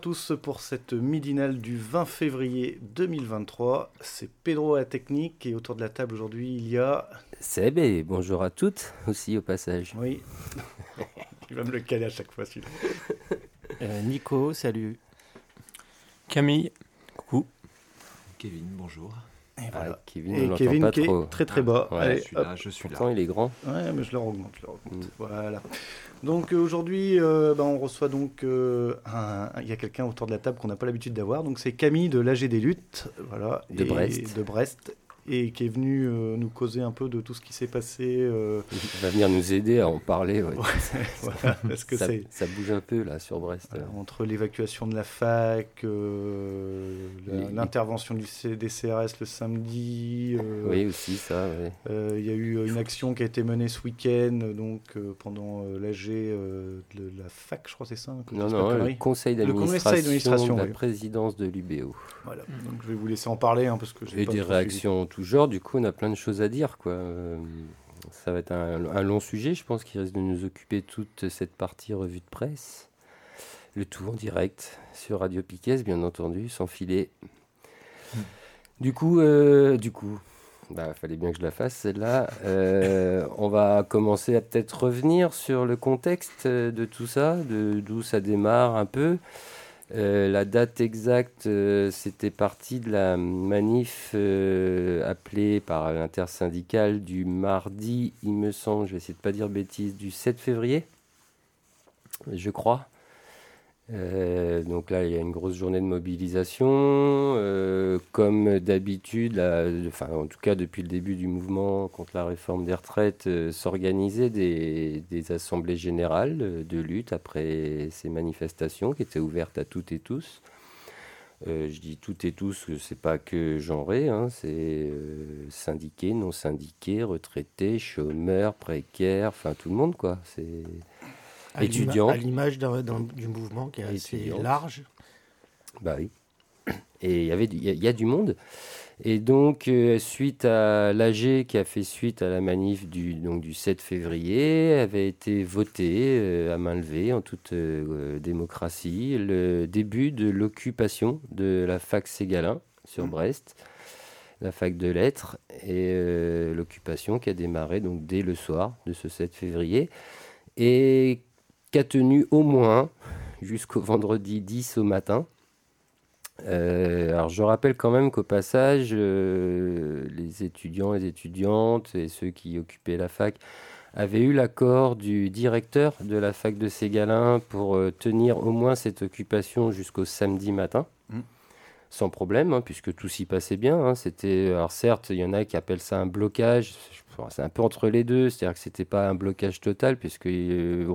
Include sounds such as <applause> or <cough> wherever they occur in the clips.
Tous pour cette midinale du 20 février 2023. C'est Pedro à la technique et autour de la table aujourd'hui il y a... Seb et bonjour à toutes aussi au passage. Oui, <laughs> il va me le caler à chaque fois celui-là. Euh, Nico, salut. Camille, coucou. Kevin, bonjour. Et Ah, voilà. Kevin, Et Kevin pas qui trop. est très très bas. Ouais, Allez, je suis là, je suis Pourtant là. il est grand. Ouais, mais je le augmente, je le augmente. Mm. Voilà. Donc euh, aujourd'hui, euh, ben, on reçoit donc euh, un- il y a quelqu'un autour de la table qu'on n'a pas l'habitude d'avoir. Donc c'est Camille de l'AG des luttes, voilà, De et- Brest. de Brest, et qui est venu euh, nous causer un peu de tout ce qui s'est passé. euh, Il va venir nous aider à en parler. ouais. <laughs> voilà, parce que ça, ça bouge un peu là sur Brest. voilà, entre l'évacuation de la fac, euh, l'intervention du C- des CRS le samedi. euh, Oui aussi ça. ouais. Euh, Il y a eu euh, une action qui a été menée ce week-end, donc pendant l'AG de la fac, je crois que c'est ça. hein, Non non, le conseil Le conseil d'administration de la oui. présidence de l'UBO. Voilà. Donc je vais vous laisser en parler hein, parce que j'ai des réactions tout genre, du coup on a plein de choses à dire. quoi. Euh, ça va être un, un long sujet, je pense, qui risque de nous occuper toute cette partie revue de presse. Le tout en direct sur Radio Piquet, bien entendu, sans filet. Du coup, euh, du coup, bah, fallait bien que je la fasse celle-là. Euh, on va commencer à peut-être revenir sur le contexte de tout ça, de d'où ça démarre un peu. Euh, la date exacte, euh, c'était parti de la manif euh, appelée par l'intersyndicale du mardi, il me semble, je vais essayer de pas dire bêtises, du 7 février, je crois. Euh, donc là, il y a une grosse journée de mobilisation. euh, comme d'habitude, enfin, en tout cas depuis le début du mouvement contre la réforme des retraites, euh, s'organisaient des, assemblées générales de lutte après ces manifestations qui étaient ouvertes à toutes et tous. Je dis toutes et tous, que c'est pas que genré, hein, c'est syndiqués, non syndiqués, retraités, chômeurs, précaires, enfin tout le monde quoi. C'est À Étudiant. À l'image du mouvement qui est assez Étudiante. large. Bah oui. Et il y avait il y, a- il y a du monde. Et donc, euh, suite à l'AG qui a fait suite à la manif du, donc, du 7 février, avait été voté euh, à main levée en toute euh, démocratie le début de l'occupation de la fac Ségalin sur Brest, la fac de lettres, et l'occupation qui a démarré donc dès le soir de ce 7 février et qui a tenu au moins jusqu'au vendredi 10 au matin. Euh, alors je rappelle quand même qu'au passage, euh, les étudiants, les étudiantes et ceux qui occupaient la fac avaient eu l'accord du directeur de la fac de Ségalin pour euh, tenir au moins cette occupation jusqu'au samedi matin. Sans problème, hein, puisque tout s'y passait bien. hein. C'était, alors certes, il y en a qui appellent ça un blocage. C'est un peu entre les deux, c'est-à-dire que c'était pas un blocage total, puisque euh,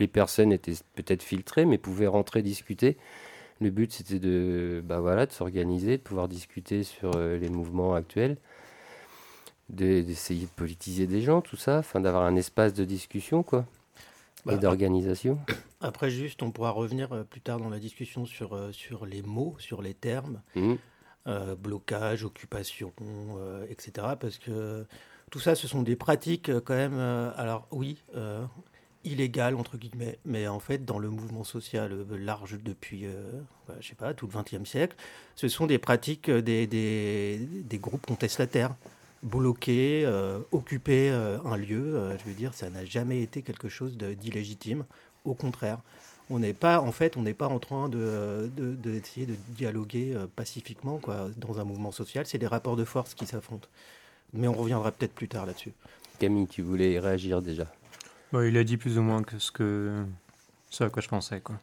les personnes étaient peut-être filtrées, mais pouvaient rentrer discuter. Le but, c'était de, bah voilà, de s'organiser, de pouvoir discuter sur euh, les mouvements actuels, de- d'essayer de politiser des gens, tout ça, afin d'avoir un espace de discussion, quoi, et d'organisation. Après, juste, on pourra revenir euh, plus tard dans la discussion sur, euh, sur les mots, sur les termes, Mhm. euh, blocage, occupation, etc. Parce que tout ça, ce sont des pratiques quand même, alors oui, illégales, entre guillemets, mais en fait, dans le mouvement social large depuis, bah, je sais pas, tout le XXe siècle, ce sont des pratiques des, des, des groupes contestataires. Bloquer, euh, occuper euh, un lieu, euh, je veux dire, ça n'a jamais été quelque chose de- d'illégitime. Au contraire, on n'est pas, en fait, on n'est pas en train de, de- de- d'essayer de dialoguer euh, pacifiquement quoi, dans un mouvement social. C'est des rapports de force qui s'affrontent. Mais on reviendra peut-être plus tard là-dessus. Camille, tu voulais réagir déjà? Bah, il a dit plus ou moins que ce que ce à quoi je pensais. Quoi.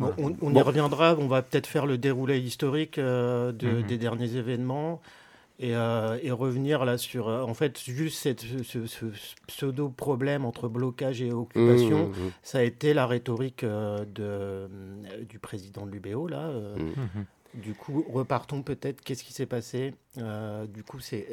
on, y reviendra, on va peut-être faire le déroulé historique de, mhm. des derniers événements. Et, et, revenir là sur en fait juste cette, ce, pseudo problème entre blocage et occupation mmh, mmh, mmh. ça a été la rhétorique de, du président de l'UBO là du coup, repartons peut-être. Qu'est-ce qui s'est passé? Euh, Du coup, c'est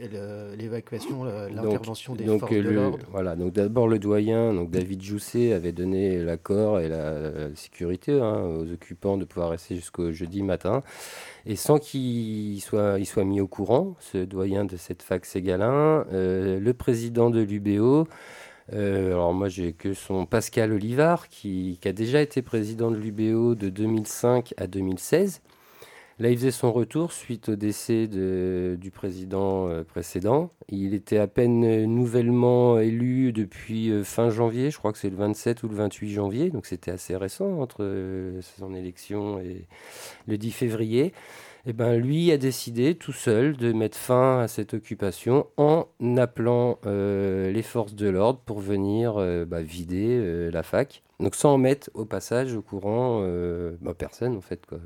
l'évacuation, l'intervention des forces de l'ordre. Voilà. Donc d'abord le doyen, donc David Jousset, avait donné l'accord et la, sécurité hein, aux occupants de pouvoir rester jusqu'au jeudi matin, et sans qu'il soit, il soit mis au courant, ce doyen de cette fac Ségalin, euh, le président de l'UBO. Euh, alors moi j'ai que son Pascal Olivard qui, qui, a déjà été président de l'UBO de 2005 à 2016 Là, il faisait son retour suite au décès du président euh, précédent. Il était à peine nouvellement élu depuis euh, fin janvier, je crois que c'est le 27 ou le 28 janvier, donc c'était assez récent entre euh, son élection et le 10 février. Eh ben, lui a décidé tout seul de mettre fin à cette occupation en appelant les forces de l'ordre pour venir bah, vider la fac. Donc sans mettre au passage au courant bah, personne en fait. Quoi.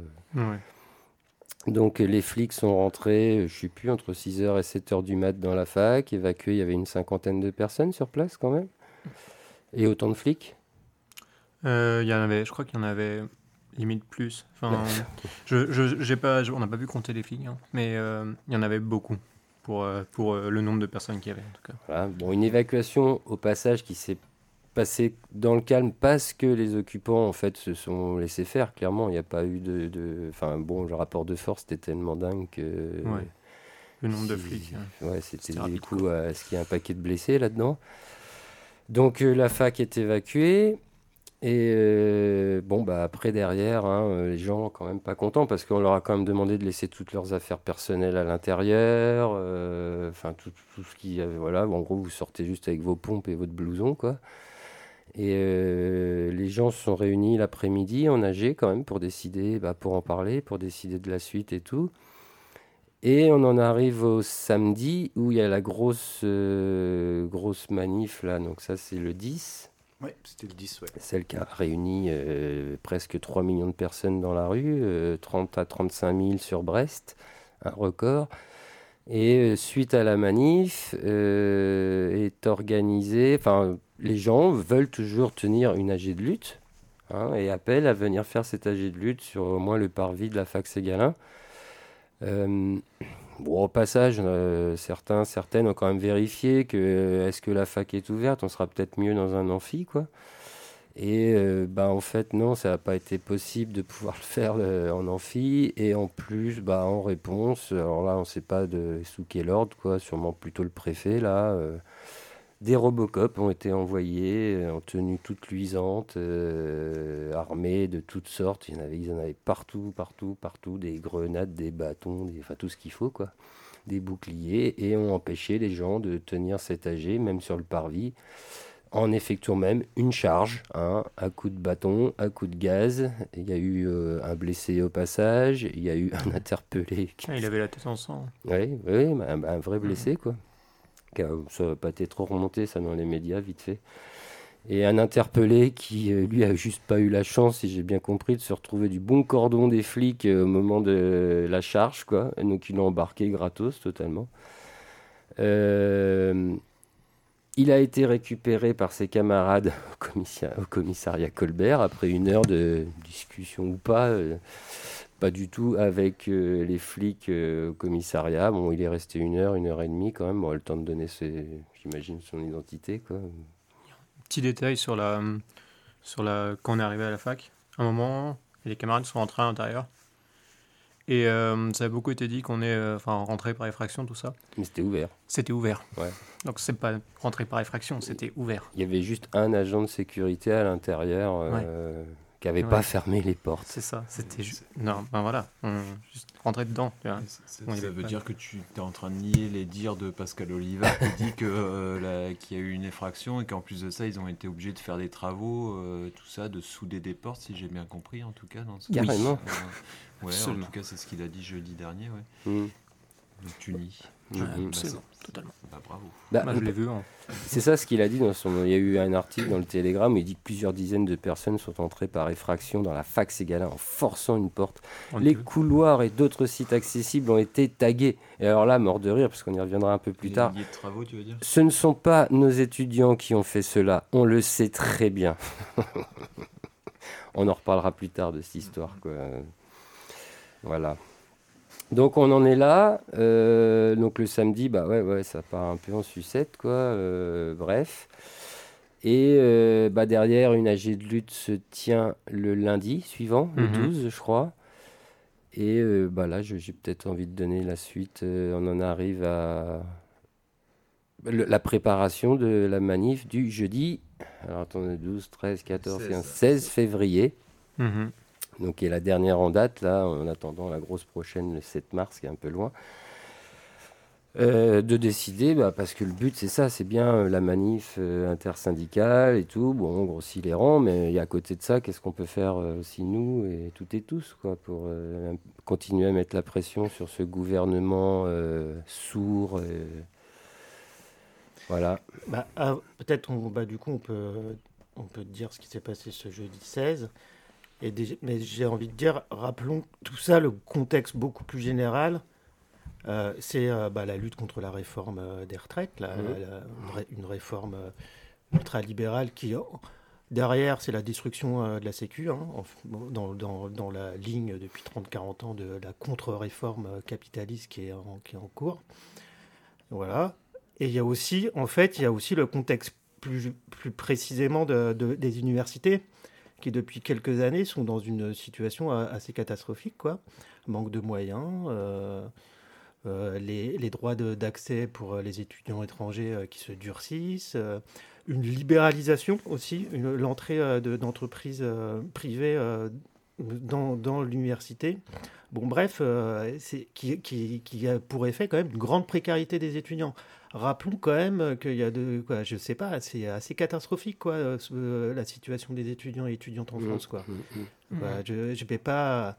Donc les flics sont rentrés, je ne sais plus, entre 6h et 7h du mat dans la fac, évacués, il y avait une cinquantaine de personnes sur place quand même. Et autant de flics? Euh, Il y en avait, je crois qu'il y en avait limite plus. Enfin, <laughs> je, je pas, on n'a pas pu compter les flics, hein, mais euh, il y en avait beaucoup pour, euh, pour le nombre de personnes qu'il y avait en tout cas. Bon, une évacuation au passage qui s'est passé dans le calme parce que les occupants en fait se sont laissés faire. Clairement il n'y a pas eu de enfin bon le rapport de force était tellement dingue que le nombre de flics ouais, c'était du coup est-ce qu'il y a un paquet de blessés là-dedans. Donc euh, la fac est évacuée et euh, bon bah après derrière hein, les gens quand même pas contents parce qu'on leur a quand même demandé de laisser toutes leurs affaires personnelles à l'intérieur euh, enfin tout, tout, ce qui voilà. En gros vous sortez juste avec vos pompes et votre blouson quoi et euh, les gens se sont réunis l'après-midi en AG quand même pour décider, bah, pour en parler, pour décider de la suite et tout. Et on en arrive au samedi où il y a la grosse, euh, grosse manif là, donc ça c'est le 10. Oui, c'était le 10, ouais. Celle qui a réuni euh, presque 3 millions de personnes dans la rue, 30 à 35 000 sur Brest, un record. Et suite à la manif, est organisé, enfin les gens veulent toujours tenir une AG de lutte hein, et appellent à venir faire cette AG de lutte sur au moins le parvis de la fac Ségalin. Euh, bon, au passage, euh, certains, certaines ont quand même vérifié que euh, est-ce que la fac est ouverte On sera peut-être mieux dans un amphi, quoi. Et bah, en fait, non, ça n'a pas été possible de pouvoir le faire en amphi. Et en plus, bah, en réponse, alors là, on ne sait pas de sous quel ordre, quoi, sûrement plutôt le préfet, là. Des Robocop ont été envoyés euh, en tenue toute luisante, euh, armés de toutes sortes. Il y en avait, ils en avaient partout, partout, partout, des grenades, des bâtons, des, enfin tout ce qu'il faut, quoi. Des boucliers, et ont empêché les gens de tenir cet AG, même sur le parvis, en effectuant même une charge, hein, à coup de bâton, à coup de gaz. Il y a eu euh, un blessé au passage, il y a eu un <laughs> interpellé. Ah, il avait la tête en sang. Oui, oui un, un vrai blessé, quoi ça n'a pas été trop remonté, ça, dans les médias, vite fait. Et un interpellé qui, euh, lui, a juste pas eu la chance, si j'ai bien compris, de se retrouver du bon cordon des flics euh, au moment de la charge, quoi. donc, il l'a embarqué gratos, totalement. Euh, il a été récupéré par ses camarades <laughs> au commissariat, Colbert après une heure de discussion ou pas pas du tout avec euh, les flics euh, au commissariat. Bon, il est resté une heure, une heure et demie quand même. Bon, le temps de donner, j'imagine, son identité. Quoi. Petit détail sur la, sur la, quand on est arrivé à la fac. un moment, les camarades sont rentrés à l'intérieur. Et euh, ça a beaucoup été dit qu'on est enfin rentré par effraction, tout ça. Mais c'était ouvert. C'était ouvert. Ouais. Donc c'est pas rentré par effraction, c'était ouvert. Il y avait juste un agent de sécurité à l'intérieur. Ouais qui n'avait pas fermé les portes. C'est ça, c'était juste. Non, ben voilà, on juste rentrer dedans. ça veut dire que tu es en train de nier les dires de Pascal Oliva qui dit que euh, qu'il y a eu une effraction et qu'en plus de ça, ils ont été obligés de faire des travaux, euh, tout ça, de souder des portes, si j'ai bien compris, en tout cas. Dans ce Carrément. Euh, ouais, en tout cas, c'est ce qu'il a dit jeudi dernier. Ouais. Mm. Donc tu nies. Absolument, totalement. Bah, bravo. Bah, Moi, je l'ai vu. hein. C'est ça ce qu'il a dit dans son. Il y a eu un article dans le Télégramme où il dit que plusieurs dizaines de personnes sont entrées par effraction dans la fac Ségala en forçant une porte. On Les peut- couloirs et d'autres sites accessibles ont été tagués. Et alors là, mort de rire, parce qu'on y reviendra un peu plus Les tard. de travaux, tu veux dire? Ce ne sont pas nos étudiants qui ont fait cela. On le sait très bien. <laughs> on en reparlera plus tard de cette histoire. Quoi. Voilà. Donc on en est là. Euh, donc le samedi, bah ouais, ouais, ça part un peu en sucette, quoi. Euh, bref. Et euh, bah derrière, une AG de lutte se tient le lundi suivant, le Mhm. 12, je crois. Et bah là, j'ai peut-être envie de donner la suite. On en arrive à le- la préparation de la manif du jeudi. Alors attendez, 12, 13, 14, 15, 16 février. Mhm. Donc, qui est la dernière en date, là, en attendant la grosse prochaine, le 7 mars, qui est un peu loin. Euh, de décider, bah, parce que le but c'est ça, c'est bien euh, la manif euh, intersyndicale et tout. Bon, on grossit les rangs, mais à côté de ça, qu'est-ce qu'on peut faire aussi nous et toutes et tous, quoi, pour continuer à mettre la pression sur ce gouvernement sourd. Voilà. Bah, ah, Peut-être, bah, du coup, on peut, on peut dire ce qui s'est passé ce jeudi 16. Et mais j'ai envie de dire, rappelons tout ça, le contexte beaucoup plus général. euh, c'est euh, bah, la lutte contre la réforme euh, des retraites, la- Mhm. la- une, ré- une réforme euh, ultralibérale qui, derrière, c'est la destruction de la Sécu, hein, en dans, dans- dans la ligne depuis 30-40 ans de la contre-réforme capitaliste qui est en, qui est en cours. Voilà. Et il y a aussi, en fait, il y a aussi le contexte plus, plus précisément de- de- des universités qui, depuis quelques années, sont dans une situation assez catastrophique, quoi. Manque de moyens, euh, euh, les, les droits d'accès pour euh, les étudiants étrangers qui se durcissent, une libéralisation aussi, l'entrée de- d'entreprises privées dans, dans l'université. Bon, bref, euh, qui, qui, qui a pour effet quand même une grande précarité des étudiants. Rappelons quand même qu'il y a de, quoi, je sais pas, c'est assez catastrophique quoi, euh, ce- euh, la situation des étudiants et étudiantes en France quoi. Mm, mm. Voilà, je, je vais pas.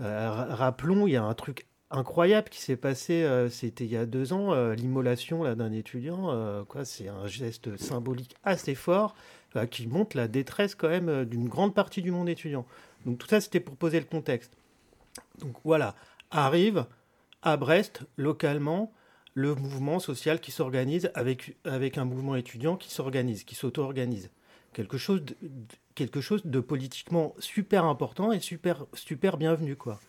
euh, ra- rappelons, il y a un truc incroyable qui s'est passé. euh, C'était il y a deux ans, euh, l'immolation là d'un étudiant. euh, quoi, c'est un geste symbolique assez fort euh, qui montre la détresse quand même d'une grande partie du monde étudiant. Donc tout ça, c'était pour poser le contexte. Donc voilà, arrive à Brest localement le mouvement social qui s'organise avec avec un mouvement étudiant qui s'organise, qui s'auto-organise. Quelque chose de, quelque chose de politiquement super important et super super bienvenu quoi.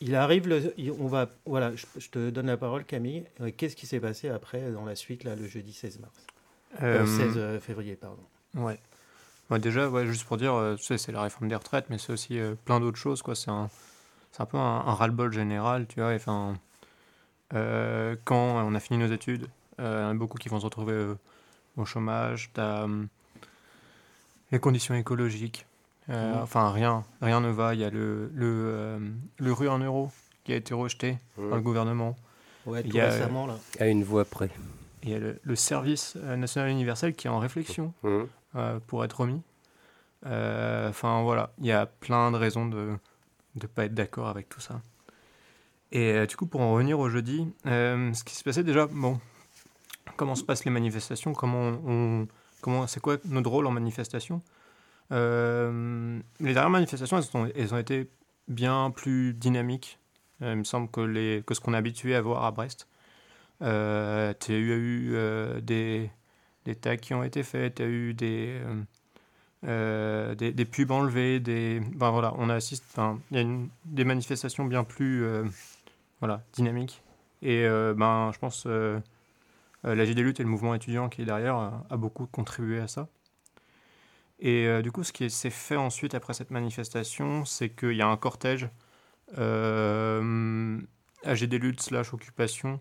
Il arrive, le, on va, voilà, je, je te donne la parole Camille. Euh, Qu'est-ce qui s'est passé après dans la suite là le jeudi 16 mars, Euh, Euh, 16 euh, février pardon. Ouais. Ouais, déjà, ouais, juste pour dire, euh, tu sais, c'est la réforme des retraites, mais c'est aussi euh, plein d'autres choses, quoi. C'est un, c'est un peu un, un ras-le-bol général, tu vois. Enfin, euh, quand on a fini nos études, il y en a beaucoup qui vont se retrouver euh, au chômage. T'as les conditions écologiques. Euh, Mhm. Enfin, rien, rien ne va. Il y a le, le, euh, le rue en euros qui a été rejeté par le gouvernement. Ouais, Il tout y a- récemment là. À une voix près. Il y a le, le service national universel qui est en réflexion Mm. Euh, pour être remis. Euh, Enfin voilà, il y a plein de raisons de ne pas être d'accord avec tout ça. Et euh, du coup, pour en revenir au jeudi, ce qui s'est passé déjà, bon, comment se passent les manifestations? Comment comment, c'est quoi notre rôle en manifestation? Les dernières manifestations, elles ont, été bien plus dynamiques. Il me semble que, les, que ce qu'on est habitué à voir à Brest. Tu as eu, des, des tags qui ont été faits, tu as eu des, des, pubs enlevés, des, ben voilà, on assiste, il y a des manifestations bien plus euh, voilà, dynamiques. Et euh, ben, je pense euh, euh, la JD Lutte et le mouvement étudiant qui est derrière a, a beaucoup contribué à ça. Et du coup, ce qui s'est fait ensuite après cette manifestation, c'est qu'il y a un cortège AGD Lutte slash occupation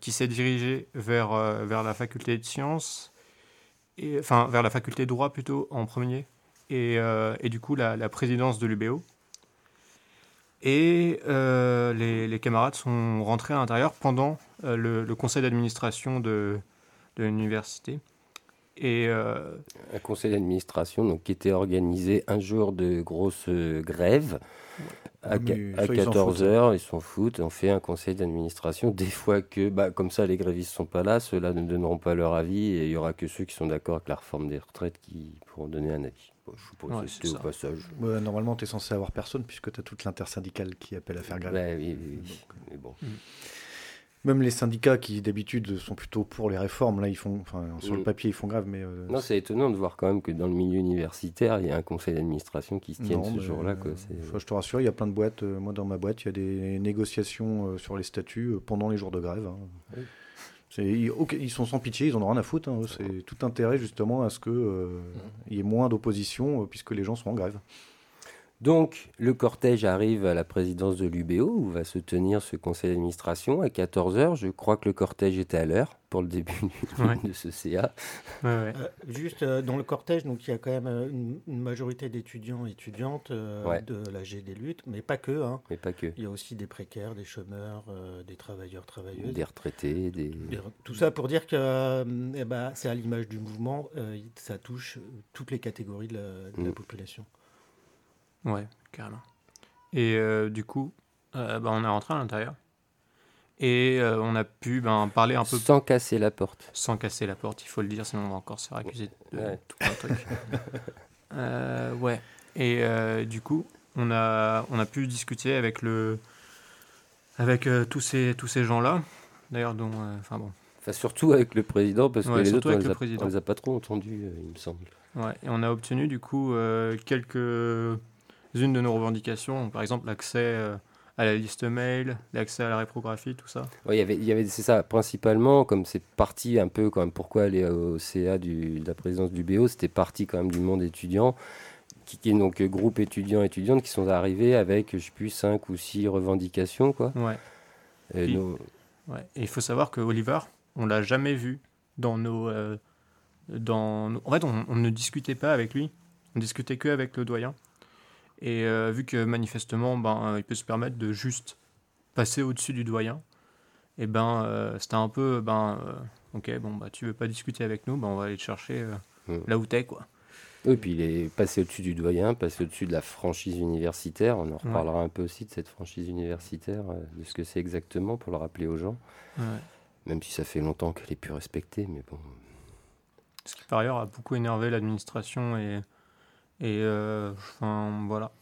qui s'est dirigé vers, euh, vers la faculté de sciences, et, enfin vers la faculté de droit plutôt en premier, et, euh, et du coup la, présidence de l'UBO. Et euh, les, camarades sont rentrés à l'intérieur pendant euh, le, le conseil d'administration de, de l'université. Et euh, Un conseil d'administration donc, qui était organisé un jour de grosse euh, grève. À, Mais qua- à ça, ils s'en 14 foutent. heures, ils s'en foutent. On fait un conseil d'administration. Des fois que, bah, comme ça, les grévistes sont pas là, ceux-là ne donneront pas leur avis et il y aura que ceux qui sont d'accord avec la réforme des retraites qui pourront donner un avis. Bon, je suppose Ouais, que c'est c'était au ça. passage. Ouais, normalement, tu es censé avoir personne puisque tu as toute l'intersyndicale qui appelle à faire grève. Oui, oui, oui. Mais bon. Même les syndicats qui d'habitude sont plutôt pour les réformes, là, ils font, enfin, sur le Mm. papier, ils font grève, mais euh, Non, c'est étonnant de voir quand même que dans le milieu universitaire, il y a un conseil d'administration qui se tienne Non, ce jour-là. euh, enfin, je te rassure, il y a plein de boîtes. euh, moi, dans ma boîte, il y a des négociations euh, sur les statuts euh, pendant les jours de grève. hein. Oui. Ils, sont sans pitié, ils en ont rien à foutre. hein, C'est tout intérêt justement à ce qu'il Mm. y ait moins d'opposition euh, puisque les gens sont en grève. Donc, le cortège arrive à la présidence de l'UBO où va se tenir ce conseil d'administration à 14h. Je crois que le cortège était à l'heure pour le début du- Ouais. <laughs> de ce CA. ouais, ouais. Euh, juste euh, dans le cortège, donc il y a quand même euh, une, une majorité d'étudiants et étudiantes euh, Ouais. de l'AG des luttes, mais pas que. hein. Mais pas que. Il y a aussi des précaires, des chômeurs, euh, des travailleurs, travailleuses. Des retraités, des... Tout ça pour dire que euh, eh ben, c'est à l'image du mouvement, euh, ça touche toutes les catégories de la, de la Mm. population. Ouais, carrément. Et euh, du coup, euh, bah, on est rentré à l'intérieur. Et euh, on a pu ben, parler un peu sans casser la porte. sans casser la porte, il faut le dire, sinon on va encore se faire accuser de Ouais. tout un truc. <laughs> Euh, ouais. Et euh, du coup, on a, on a pu discuter avec le, avec euh, tous ces, tous ces gens-là. D'ailleurs, dont, euh, enfin bon, Enfin, surtout avec le président, parce que Ouais, les surtout autres, on les, le a, président. on les a pas trop entendus, euh, il me semble. Ouais, et on a obtenu du coup euh, quelques-unes de nos revendications, par exemple l'accès euh, à la liste mail, l'accès à la réprographie, tout ça. Ouais, il y avait, il y avait c'est ça, principalement, comme c'est parti un peu, quand même, pourquoi aller au CA du, de la présidence du BO, c'était parti quand même du monde étudiant, qui, qui est donc euh, groupe étudiants-étudiantes qui sont arrivés avec, je sais plus, cinq ou six revendications, quoi. Ouais. Et ouais. Il faut savoir que Oliver, on l'a jamais vu dans nos, euh, dans En fait, on, on ne discutait pas avec lui, on discutait que avec le doyen. Et euh, vu que manifestement, ben, euh, il peut se permettre de juste passer au-dessus du doyen, et ben, euh, c'était un peu, ben, euh, ok, bon, bah, tu veux pas discuter avec nous, ben, on va aller te chercher euh, Mm. là où t'es, quoi. Oui, puis il est passé au-dessus du doyen, passé au-dessus de la franchise universitaire. On en reparlera un peu aussi de cette franchise universitaire, de ce que c'est exactement pour le rappeler aux gens. Ouais. Même si ça fait longtemps qu'elle est plus respectée, mais bon. Ce qui par ailleurs a beaucoup énervé l'administration et, et euh, enfin voilà.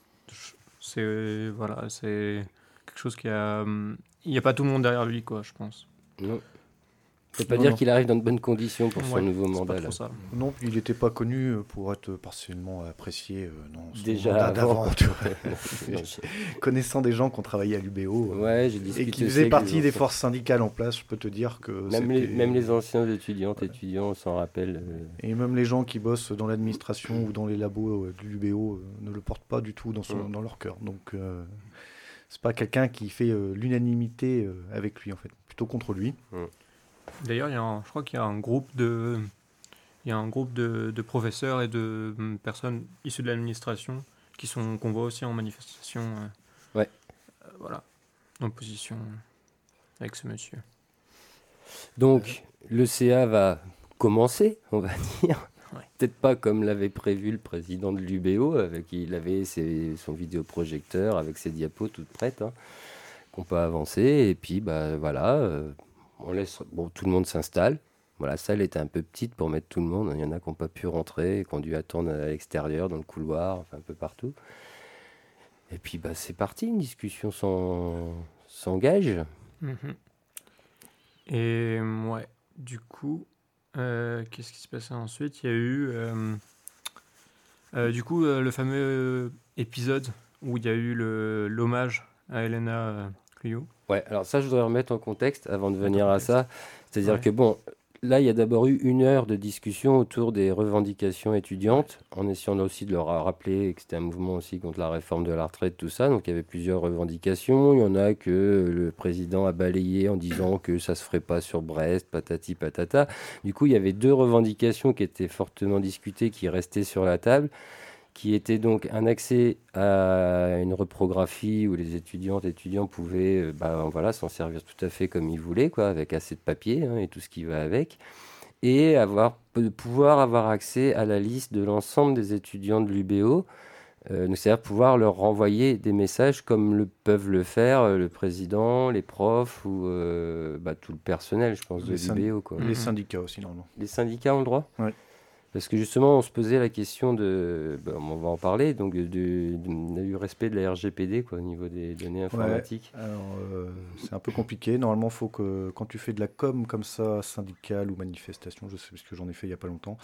C'est voilà, quelque chose qui a. hum, Il n'y a pas tout le monde derrière lui, quoi, je pense. Non. Ça veut pas Non, dire non. qu'il arrive dans de bonnes conditions pour son nouveau mandat. là. ça. Non, il n'était pas connu euh, pour être partiellement apprécié euh, dans son Déjà mandat avant. d'avant. tu vois. <laughs> <laughs> Connaissant des gens qui ont travaillé à l'UBO euh, Ouais, j'ai et qui faisaient partie des forces syndicales en place, je peux te dire que Même les, c'était- même les anciens étudiantes, étudiants s'en rappellent. euh, Et même les gens qui bossent dans l'administration ou dans les labos de l'UBO ne le portent pas du tout dans, son, Mm. dans leur cœur. Donc, euh, c'est pas quelqu'un qui fait l'unanimité avec lui, en fait, plutôt contre lui. D'ailleurs, je crois qu'il y a un groupe de. Il y a un groupe de, de professeurs et de hum, personnes issues de l'administration qui sont qu'on voit aussi en manifestation. euh, Ouais. euh, voilà, en position avec ce monsieur. Donc, le CA va commencer, on va <laughs> dire. Ouais. Peut-être pas comme l'avait prévu le président de l'UBO, avec il avait ses- son vidéoprojecteur avec ses diapos toutes prêtes, hein, qu'on peut avancer. Et puis, bah voilà, euh, on laisse. Bon, tout le monde s'installe. Voilà, la salle était un peu petite pour mettre tout le monde. Il y en a qui n'ont pas pu rentrer, qui ont dû attendre à l'extérieur, dans le couloir, un peu partout. Et puis, bah, c'est parti, une discussion s'engage. Mhm. Et ouais, du coup, euh, qu'est-ce qui se passait ensuite? Il y a eu, euh, euh, du coup, le fameux épisode où il y a eu l'hommage à Elena Clio. Ouais, alors ça, je voudrais remettre en contexte avant de venir à ça. C'est-à-dire Ouais. que, bon, là, il y a d'abord eu une heure de discussion autour des revendications étudiantes, en essayant aussi de leur rappeler que c'était un mouvement aussi contre la réforme de la retraite, tout ça. Donc, il y avait plusieurs revendications. Il y en a que le président a balayé en disant que ça se ferait pas sur Brest, patati patata. Du coup, il y avait deux revendications qui étaient fortement discutées, qui restaient sur la table qui était donc un accès à une reprographie où les étudiantes et étudiants pouvaient bah, voilà, s'en servir tout à fait comme ils voulaient, quoi, avec assez de papier hein, et tout ce qui va avec. et avoir, de pouvoir avoir accès à la liste de l'ensemble des étudiants de l'UBO. Euh, c'est-à-dire pouvoir leur renvoyer des messages comme le, peuvent le faire euh, le président, les profs ou euh, bah, tout le personnel, je pense, de Les syn- l'UBO. quoi. Les Mhm. syndicats aussi, normalement. Les syndicats ont le droit? Ouais. Parce que justement, on se posait la question de. bah, on va en parler, donc du respect de la RGPD quoi, au niveau des données informatiques. Alors, euh, c'est un peu compliqué. Normalement, faut que quand tu fais de la com comme ça, syndicale ou manifestation, je sais parce que j'en ai fait il y a pas longtemps,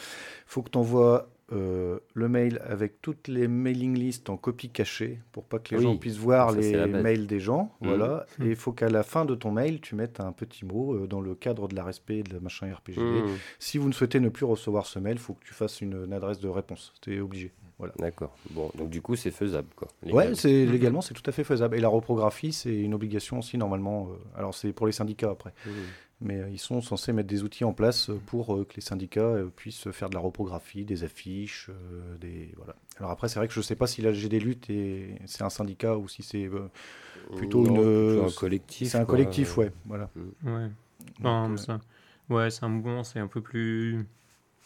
faut que tu envoies le mail avec toutes les mailing lists en copie cachée pour pas que les Oui. gens puissent voir Ça, les mails des gens. Mhm. Voilà. Mhm. Et il faut qu'à la fin de ton mail, tu mettes un petit mot euh, dans le cadre de la respect de la machin RPGD. Mmh, Si vous ne souhaitez ne plus recevoir ce mail, il faut que tu fasses une, une adresse de réponse. C'est obligé. D'accord. Bon, donc du coup, c'est faisable. Quoi, Ouais, c'est légalement, c'est tout à fait faisable. Et la reprographie, c'est une obligation aussi normalement. euh, alors c'est pour les syndicats après, Mmh. Mais euh, ils sont censés mettre des outils en place euh, pour euh, que les syndicats puissent faire de la reprographie, des affiches, des voilà. Alors après, c'est vrai que je sais pas si la GD Lutte est c'est un syndicat ou si c'est plutôt Non, une- un collectif. c'est un quoi. collectif, ouais, voilà. Ouais. Non, euh, ça- ouais, c'est un mouvement, c'est un peu plus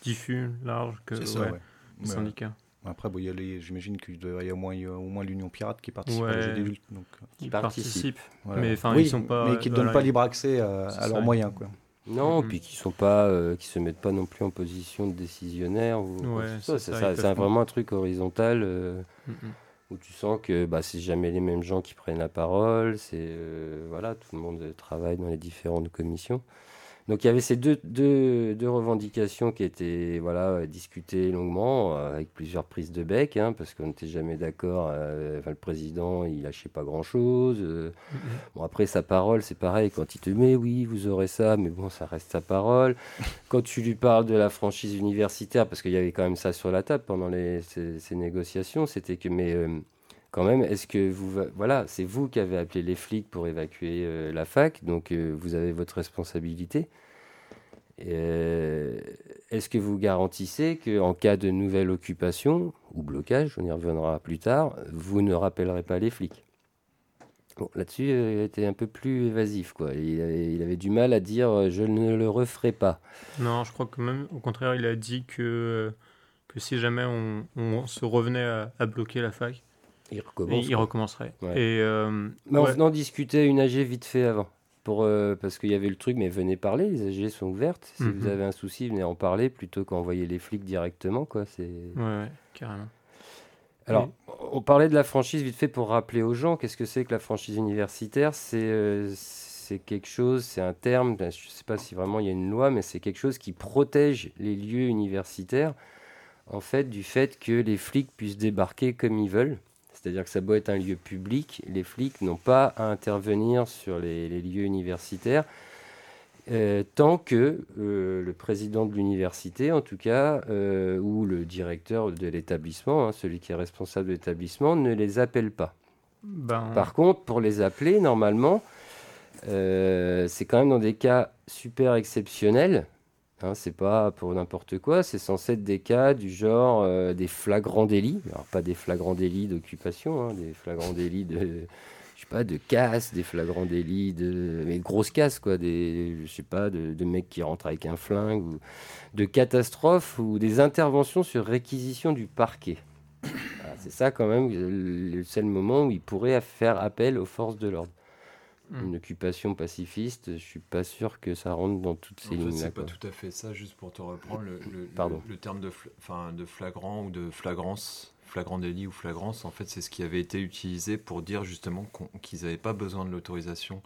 diffus, large que c'est ça, ouais, ouais. les Ouais. syndicats. Après, bon, il y a les- j'imagine qu'il doit y avoir au moins, a au moins l'Union Pirate qui participe à Ouais. GD Lutte. Donc, euh, Ils participent. participent. voilà. Mais, oui, ils sont pas- mais qui ne voilà, donnent pas libre accès à, leurs moyens, quoi. Non, Mhm. puis qui sont pas, euh, qui se mettent pas non plus en position de décisionnaire ou Ouais, c'est vraiment un truc horizontal euh, Mm, mm. où tu sens que bah, c'est jamais les mêmes gens qui prennent la parole. C'est euh, voilà, tout le monde travaille dans les différentes commissions. Donc il y avait ces deux, deux, deux revendications qui étaient voilà euh, discutées longuement euh, avec plusieurs prises de bec, hein, parce qu'on n'était jamais d'accord. euh, enfin, le président, il lâchait pas grand chose. Mm, Bon, après, sa parole, c'est pareil. Quand il te met, oui, vous aurez ça, mais bon, ça reste sa parole. <laughs> Quand tu lui parles de la franchise universitaire, parce qu'il y avait quand même ça sur la table pendant les, ces, ces négociations, c'était que, mais euh, quand même, est-ce que vous. Voilà, c'est vous qui avez appelé les flics pour évacuer euh, la fac, donc euh, vous avez votre responsabilité. Euh, Est-ce que vous garantissez qu'en cas de nouvelle occupation ou blocage, on y reviendra plus tard, vous ne rappellerez pas les flics? Bon, là-dessus, il était un peu plus évasif, quoi. Il avait, du mal à dire je ne le referai pas. Non, je crois que même, au contraire, il a dit que, que si jamais on, se revenait à bloquer la fac, Il recommence. il recommencerait. Ouais. Et, euh, Mais ouais. en discutait une AG vite fait avant. Pour, euh, parce qu'il y avait le truc, mais venez parler, les AG sont ouvertes. Si Mhm. vous avez un souci, venez en parler plutôt qu'envoyer les flics directement, quoi. C'est... Ouais, ouais, carrément. Alors, on parlait de la franchise vite fait pour rappeler aux gens qu'est-ce que c'est que la franchise universitaire? C'est euh, c'est quelque chose, c'est un terme, ben, je ne sais pas si vraiment il y a une loi, mais c'est quelque chose qui protège les lieux universitaires en fait du fait que les flics puissent débarquer comme ils veulent. C'est-à-dire que ça doit être un lieu public, les flics n'ont pas à intervenir sur les, les lieux universitaires. euh, tant que euh, le président de l'université, en tout cas, euh, ou le directeur de l'établissement, hein, celui qui est responsable de l'établissement, ne les appelle pas. Ben, Par contre, pour les appeler, normalement, c'est quand même dans des cas super exceptionnels. Hein, c'est pas pour n'importe quoi, c'est censé être des cas du genre euh, des flagrants délits. Alors, pas des flagrants délits d'occupation, hein, des flagrants délits de, je sais pas, de casse, des flagrants délits de. Mais grosses casses, quoi, des, je sais pas, de, mecs qui rentrent avec un flingue, ou de catastrophes, ou des interventions sur réquisition du parquet. Voilà, c'est ça, quand même, le seul moment où il pourrait faire appel aux forces de l'ordre. Une occupation pacifiste, je suis pas sûr que ça rentre dans toutes ces En fait, lignes-là. c'est pas tout à fait ça, juste pour te reprendre le, le- Pardon. le- le terme de, enfin, de flagrant ou de flagrance, flagrant délit ou flagrance, en fait, c'est ce qui avait été utilisé pour dire justement qu'ils n'avaient pas besoin de l'autorisation,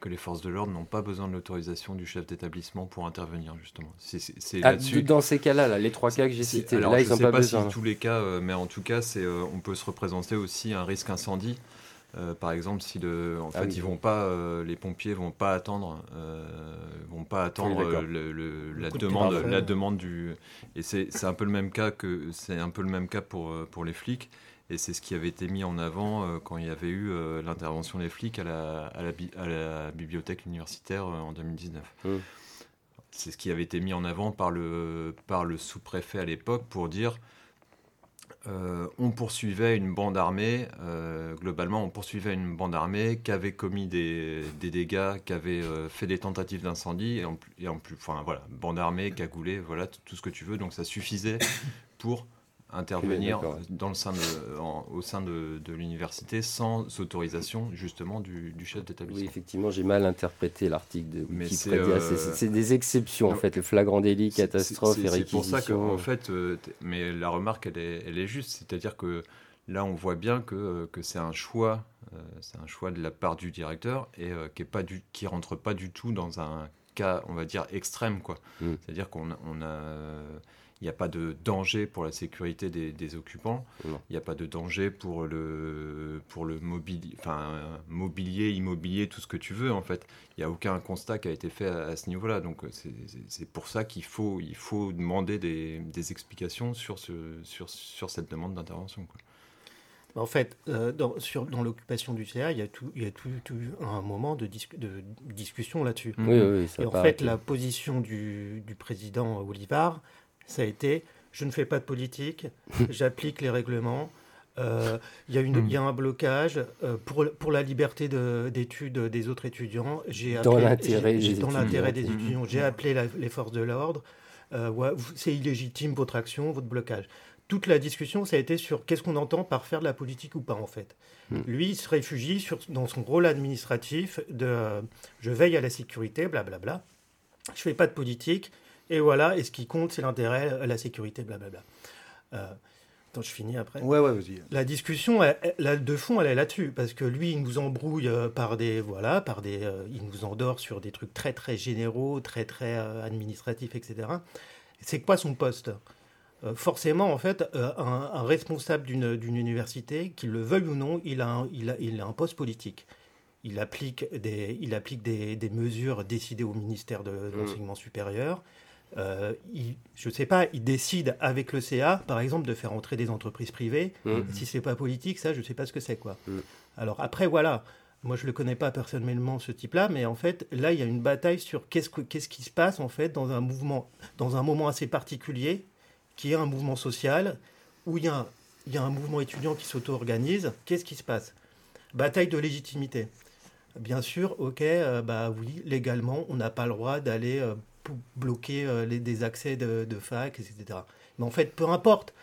que les forces de l'ordre n'ont pas besoin de l'autorisation du chef d'établissement pour intervenir, justement. C'est Ah, là-dessus. dans ces cas-là, là, les trois cas que j'ai cités, alors, là, je ils n'ont sais pas, pas besoin. si tous les cas, euh, mais en tout cas, c'est, euh, on peut se représenter aussi un risque incendie. Euh, par exemple, si le, en Ah fait, oui. ils vont pas, euh, les pompiers vont pas attendre, euh, vont pas attendre Oui, d'accord. le- le- Le la de demande, la demande du. Et c'est, un peu le même cas que, c'est un peu le même cas pour pour les flics. Et c'est ce qui avait été mis en avant euh, quand il y avait eu euh, l'intervention des flics à la, à la, bi- à la bibliothèque universitaire euh, en 2019. Mm. C'est ce qui avait été mis en avant par le, par le sous-préfet à l'époque pour dire on poursuivait une bande armée, globalement, on poursuivait une bande armée qui avait commis des, dégâts, qui avait fait des tentatives d'incendie, et en, et en plus, enfin voilà, bande armée, cagoulée, voilà, tout ce que tu veux, donc ça suffisait pour intervenir dans le sein de, au sein de, de l'université sans autorisation justement du, du chef d'établissement. Oui, effectivement, j'ai mal interprété l'article de Wikipédia. Euh, c'est des exceptions en fait, le flagrant délit, catastrophe et réquisition. C'est pour ça que en fait, euh, mais la remarque elle est, elle est juste, c'est-à-dire que là on voit bien que, euh, que c'est un choix, c'est un choix de la part du directeur et qui est pas du, qui rentre pas du tout dans un cas, on va dire extrême quoi. Mm. C'est-à-dire qu'on on a il n'y a pas de danger pour la sécurité des, occupants. Il n'y a pas de danger pour le, pour le mobilier, enfin, mobilier, immobilier, tout ce que tu veux, en fait. Il n'y a aucun constat qui a été fait à, ce niveau-là. Donc, c'est pour ça qu'il faut, il faut demander des, explications sur, ce, sur, sur cette demande d'intervention. En fait, euh, dans, sur, dans l'occupation du CA, il y a tout, il y a tout, un moment de, de discussion là-dessus. Oui, oui, Et en fait, la position du, du président Olivard, ça a été je ne fais pas de politique, <laughs> j'applique les règlements. Euh, il y, y, a un blocage euh, pour, pour la liberté d'études des autres étudiants. Dans l'intérêt des, des, étudiants. J'ai appelé les forces de l'ordre. Euh, c'est illégitime votre action, votre blocage. Toute la discussion, ça a été sur qu'est-ce qu'on entend par faire de la politique ou pas, en fait. Hmm. Lui, il se réfugie sur, dans son rôle administratif de je veille à la sécurité, blablabla. Bla, bla. Je fais pas de politique, et voilà, et ce qui compte, c'est l'intérêt, la sécurité, blablabla. Euh, attends, je finis après. Ouais, ouais, vas-y. La discussion elle, de fond, elle est là-dessus, parce que lui, il nous embrouille euh, par des, voilà, par des, euh, il nous endort sur des trucs très, très généraux, très, très euh, administratifs, etc. C'est quoi son poste? Forcément, en fait, un, responsable d'une université, qu'il le veuille ou non, il a un, il a, il a un poste politique il applique des, il applique des, des, mesures décidées au ministère de, mmh. l'enseignement supérieur. Euh, je ne sais pas, il décide avec le CA, par exemple, de faire entrer des entreprises privées. Mmh. Si c'est pas politique, ça, je ne sais pas ce que c'est, quoi. Mmh. Alors après, voilà. Moi, je ne le connais pas personnellement, ce type-là, mais en fait, là, il y a une bataille sur qu'est-ce, qu'est-ce qui se passe, en fait, dans un mouvement, dans un moment assez particulier, qui est un mouvement social, où il y a, il y a un mouvement étudiant qui s'auto-organise. Qu'est-ce qui se passe? Bataille de légitimité. Bien sûr, ok, euh, bah oui, légalement, on n'a pas le droit d'aller euh, bloquer euh, les, des accès de, fac, etc. Mais en fait, peu importe.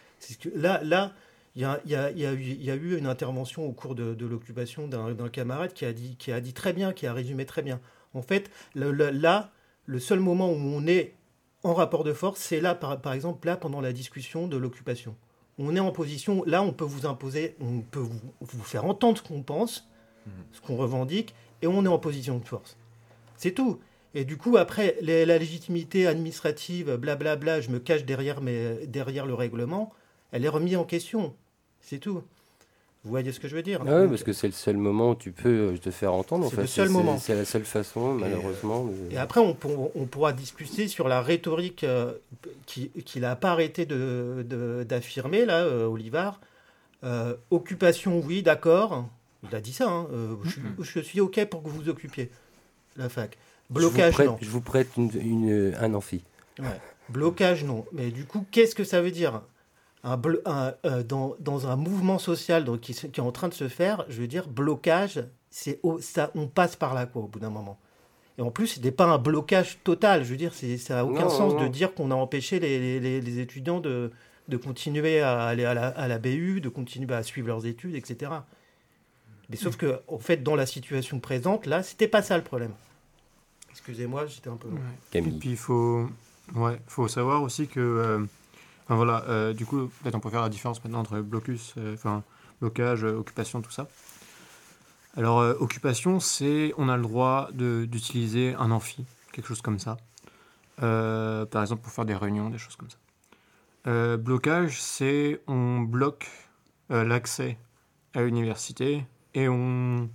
Que là, là, il y a, y, a, y, a y a, eu une intervention au cours de, de l'occupation d'un camarade qui a, dit, qui a dit très bien, qui a résumé très bien. En fait, là, le seul moment où on est en rapport de force, c'est là, par, par, exemple, là, pendant la discussion de l'occupation. On est en position, là, on peut vous imposer, on peut vous, vous faire entendre ce qu'on pense, mmh. ce qu'on revendique, et on est en position de force. C'est tout. Et du coup, après, la légitimité administrative, blablabla, bla, bla, je me cache derrière, mes, derrière le règlement, elle est remise en question. C'est tout. Vous voyez ce que je veux dire? Ah Oui, parce que c'est le seul moment où tu peux euh, te faire entendre. C'est le seul moment. C'est la seule façon, malheureusement. Et, après, on, on, pourra discuter sur la rhétorique euh, qu'il n'a pas arrêté d'affirmer, de, là, euh, Olivard. occupation, oui, d'accord. Il a dit ça. Hein. je, mm-hmm. je, suis OK pour que vous vous occupiez, la fac. Blocage, je non. Je vous prête une, un amphi. Blocage, non. Mais du coup, qu'est-ce que ça veut dire? Un, euh, dans, dans, un mouvement social donc, qui, qui, est en train de se faire, je veux dire, blocage, c'est ça, on passe par là, quoi, au bout d'un moment. Et en plus, ce n'est pas un blocage total. Je veux dire, ça n'a aucun sens de dire qu'on a empêché les, les, les, étudiants de, de continuer à aller à la, à la, BU, de continuer à suivre leurs études, etc. Mais sauf que, en fait, dans la situation présente, là, c'était pas ça le problème. Excusez-moi, j'étais un peu long. Et puis il faut, ouais, faut savoir aussi que, euh, enfin, voilà, euh, du coup, peut-être on peut faire la différence maintenant entre blocus, euh, enfin blocage, occupation, tout ça. Alors occupation, c'est on a le droit d'utiliser un amphi, quelque chose comme ça. par exemple pour faire des réunions, des choses comme ça. blocage, c'est on bloque l'accès à l'université et on,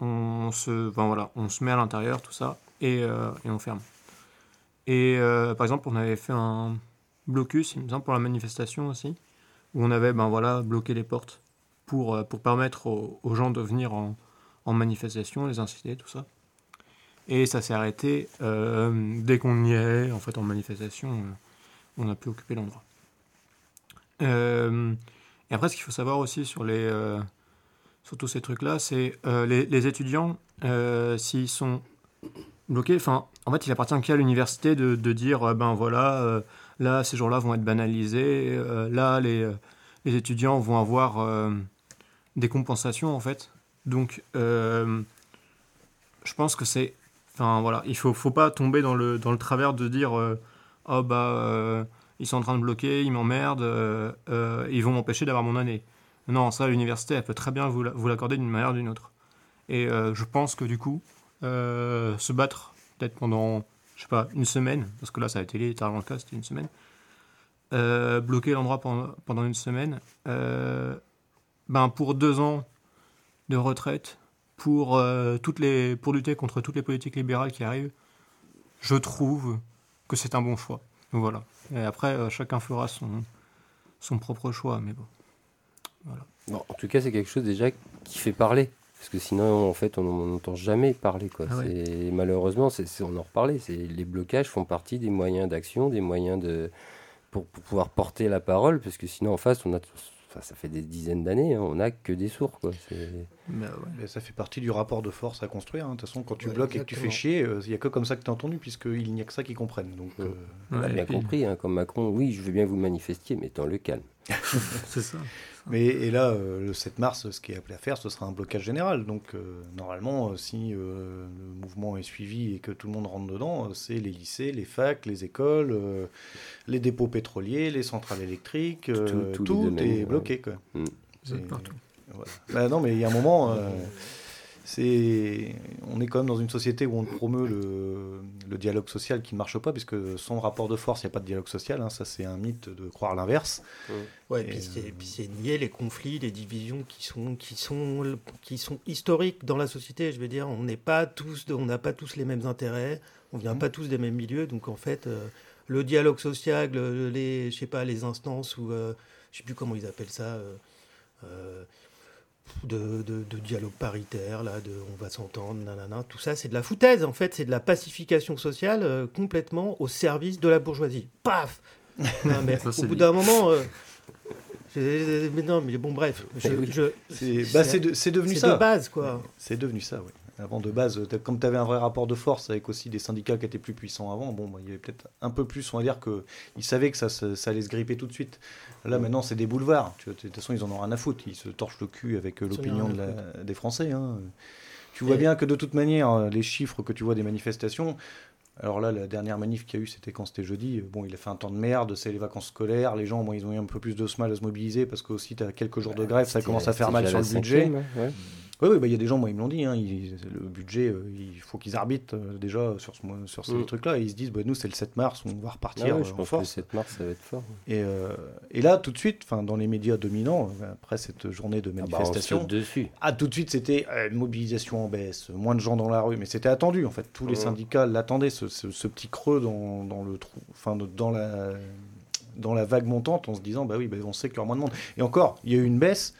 on se, enfin, voilà, on se met à l'intérieur, tout ça, euh, et, on ferme. Et euh, par exemple, on avait fait un blocus, il me semble, pour la manifestation aussi, où on avait ben, voilà, bloqué les portes pour, euh, pour permettre aux, gens de venir en, en, manifestation, les inciter, tout ça. Et ça s'est arrêté dès qu'on y est, en fait, en manifestation, on a pu occuper l'endroit. Et après, ce qu'il faut savoir aussi sur, les, sur tous ces trucs-là, c'est les, les étudiants, s'ils sont bloqués, enfin, en fait, il appartient qu'à l'université de, de dire, euh, ben voilà, euh, là, ces jours-là vont être banalisés, euh, là, les, les étudiants vont avoir des compensations, en fait. Donc, je pense que c'est, enfin, voilà, il faut, faut pas tomber dans le, dans le travers de dire, oh, bah, ils sont en train de bloquer, ils m'emmerdent, ils vont m'empêcher d'avoir mon année. Non, ça, l'université, elle peut très bien vous la- vous l'accorder d'une manière ou d'une autre. Et je pense que du coup, euh, se battre peut-être pendant, je sais pas, une semaine, parce que là, ça a été littéralement le cas, c'était une semaine, euh, bloquer l'endroit pendant, pendant une semaine, euh, ben pour deux ans de retraite, pour, toutes les, pour lutter contre toutes les politiques libérales qui arrivent, je trouve que c'est un bon choix. Voilà. Et après, chacun fera son, son propre choix, mais bon. Bon, en tout cas, c'est quelque chose déjà qui fait parler. Parce que sinon, en fait, on n'entend jamais parler. Quoi. Ah ouais. C'est- Malheureusement, c'est, c'est- on en reparlait. C'est, les blocages font partie des moyens d'action, des moyens de, pour, pour pouvoir porter la parole. Parce que sinon, en face, on a, enfin, ça fait des dizaines d'années, hein, on n'a que des sourds. Quoi. C'est- Mais, ouais. Mais ça fait partie du rapport de force à construire. hein. De toute façon, quand tu Ouais, bloques et que tu fais chier, euh, il n'y a que comme ça que tu as entendu, puisqu'il n'y a que ça qu'ils comprennent. Donc, euh, on a bien puis- compris, hein, comme Macron, oui, je veux bien vous manifestiez, mais dans le calme. <laughs> C'est ça. Mais et là, euh, le 7 mars, ce qui est appelé à faire, ce sera un blocage général. Donc, euh, normalement, euh, si euh, le mouvement est suivi et que tout le monde rentre dedans, c'est les lycées, les facs, les écoles, euh, les dépôts pétroliers, les centrales électriques, euh, Tout- est ouais. bloqué. Quoi. Mm. Vous êtes Et- partout. Voilà. Bah non, mais il y a un moment, euh, c'est, on est quand même dans une société où on promeut le, le dialogue social qui ne marche pas, puisque sans rapport de force, il n'y a pas de dialogue social. hein. ça, c'est un mythe de croire l'inverse. Ouais, Et, puis c'est euh, puis c'est nier les conflits, les divisions qui sont, qui sont, qui sont historiques dans la société. Je veux dire, on n'est pas tous, on n'a pas tous les mêmes intérêts, on vient Mhm. pas tous des mêmes milieux, donc en fait, euh, le dialogue social, le- les, je sais pas, les instances ou, euh, je sais plus comment ils appellent ça. euh, de, de- de dialogue paritaire, là, de on va s'entendre, nanana, tout ça, c'est de la foutaise, en fait, c'est de la pacification sociale euh, complètement au service de la bourgeoisie. Paf <laughs> Non, mais Ça, Au c'est bout d'un moment, euh, mais non, mais bon, bref, je- oui. je- C'est, bah, c'est, de- c'est devenu c'est ça. de base, quoi. C'est devenu ça, oui. Avant de base, comme tu avais un vrai rapport de force avec aussi des syndicats qui étaient plus puissants avant, bon, bah, il y avait peut-être un peu plus, on va dire qu'ils savaient que ça, allait se gripper tout de suite. Là, maintenant, c'est des boulevards. Tu vois, De toute façon, ils en ont rien à foutre. Ils se torchent le cul avec euh, l'opinion de la- des Français. hein. Tu vois Et- bien que de toute manière, euh, les chiffres que tu vois des manifestations, alors là, la dernière manif qu'il y a eu, c'était quand c'était jeudi. Bon, il a fait un temps de merde, c'est les vacances scolaires. Les gens, bon, ils ont eu un peu plus de mal à se mobiliser parce qu'aussi, tu as quelques jours de grève, ça commence à faire mal sur le budget. ouais. Oui, oui, bah, il y a des gens, moi, ils me l'ont dit, hein, ils- le budget, euh, il faut qu'ils arbitrent euh, déjà sur, ce, sur ces Mm. trucs-là. Et ils se disent, bah, nous, c'est le 7 mars, on va Ah repartir ouais, euh, je en pense que le force. 7 mars, ça va être fort. Et, et là, tout de suite, dans les médias dominants, après cette journée de Ah bah, manifestation, dessus. ah, tout de suite, c'était euh, mobilisation en baisse, moins de gens dans la rue, mais c'était attendu, en fait. Tous les Ouais. syndicats l'attendaient, ce, ce- ce petit creux dans, dans le trou, enfin, de- dans la, dans la vague montante, en se disant, bah oui, bah, on sait qu'il y aura moins de monde. Et encore, il y a eu une baisse,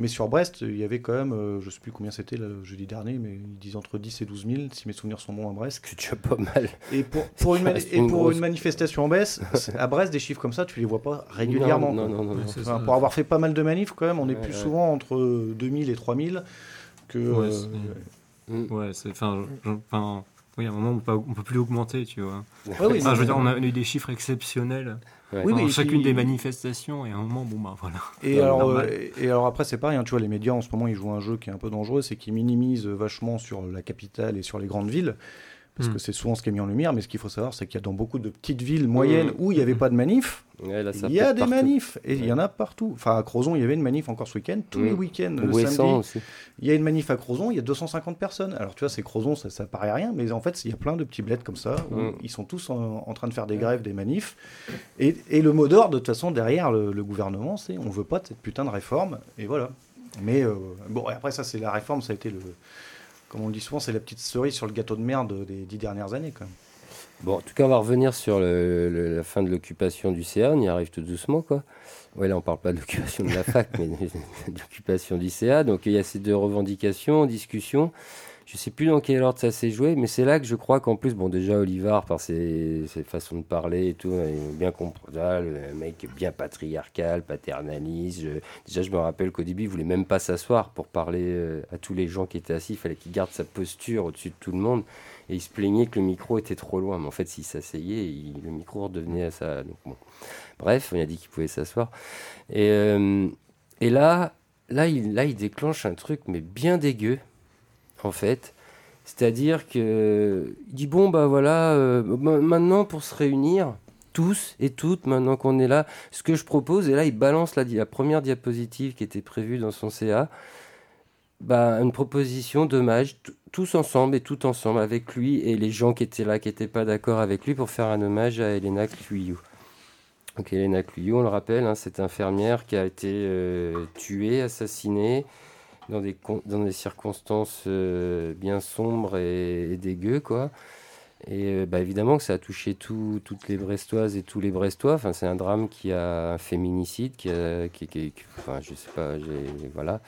mais sur Brest, il y avait quand même, euh, je sais plus combien c'était le jeudi dernier, mais ils disent entre 10 et 12 000, si mes souvenirs sont bons à Brest. C'est déjà pas mal. Et pour, pour, une, <laughs> mani- C'est et une pour grosse- une manifestation en baisse, à Brest, des chiffres comme ça, tu les vois pas régulièrement. Non, non, non, non. Ouais, non. c'est Enfin, ça. pour avoir fait pas mal de manifs, quand même, on est Ouais, plus ouais. souvent entre 2000 et 3000 que. Ouais, euh, c'est- Mm. Ouais, c'est. Enfin, oui, à un moment, on peut, on peut plus augmenter, tu vois. ouais, oui, je veux dire, on a eu des chiffres exceptionnels Ouais. Oui, oui, et chacune puis- des manifestations, et à un moment, bon, bah voilà. Et, Ouais, alors, euh, et alors après, c'est pareil, hein, tu vois, les médias en ce moment, ils jouent un jeu qui est un peu dangereux, c'est qu'ils minimisent vachement sur la capitale et sur les grandes villes, parce Mm. que c'est souvent ce qui est mis en lumière, mais ce qu'il faut savoir, c'est qu'il y a dans beaucoup de petites villes moyennes Mm. où il n'y avait pas de manif, Ouais, là, il y a des partout. manifs, et il y en a partout. Enfin, à Crozon, il y avait une manif encore ce week-end, tous les week-ends, le Ouessant samedi, aussi. il y a une manif à Crozon, il y a 250 personnes. Alors tu vois, c'est Crozon, ça, ça paraît rien, mais en fait, il y a plein de petits bleds comme ça, où ils sont tous en, en train de faire des grèves, des manifs. Et, et le mot d'ordre, de toute façon, derrière le, le gouvernement, c'est on veut pas de cette putain de réforme, et voilà. Mais euh, bon, et après ça, c'est la réforme, ça a été le... Comme on le dit souvent, c'est la petite cerise sur le gâteau de merde des dix dernières années. Bon, en tout cas, on va revenir sur la fin de l'occupation du CA. On y arrive tout doucement, quoi. Ouais, là, on parle pas de l'occupation de la fac, <laughs> mais de l'occupation du CA. Donc, il y a ces deux revendications en discussion. Je sais plus dans quel ordre ça s'est joué, mais c'est là que je crois qu'en plus, bon, déjà, Olivard, par ses, ses façons de parler et tout, il bien comprendre, ah, le mec bien patriarcal, paternaliste. Déjà, je me rappelle qu'au début, il voulait même pas s'asseoir pour parler euh, à tous les gens qui étaient assis. Il fallait qu'il garde sa posture au-dessus de tout le monde. Et il se plaignait que le micro était trop loin. Mais en fait, s'il s'asseyait, il- le micro redevenait à sa. Donc, bon. Bref, on a dit qu'il pouvait s'asseoir. Et, euh, et là, là, il, là, il déclenche un truc, mais bien dégueu, en fait. C'est-à-dire que il dit bon bah voilà, euh, ma- maintenant pour se réunir tous et toutes, maintenant qu'on est là, ce que je propose et là il balance la, première diapositive qui était prévue dans son CA, bah une proposition d'hommage tous ensemble et tout ensemble avec lui et les gens qui étaient là qui n'étaient pas d'accord avec lui pour faire un hommage à Elena Cluyou. Donc Elena Cluyou, on le rappelle, hein, cette infirmière qui a été euh, tuée, assassinée dans des, dans des circonstances euh, bien sombres et, et dégueu, quoi. Et euh, bah, évidemment que ça a touché tout- toutes les Brestoises et tous les Brestois. Enfin, c'est un drame qui a un féminicide, qui a, qui, qui- qui- enfin, je sais pas, j'ai- voilà.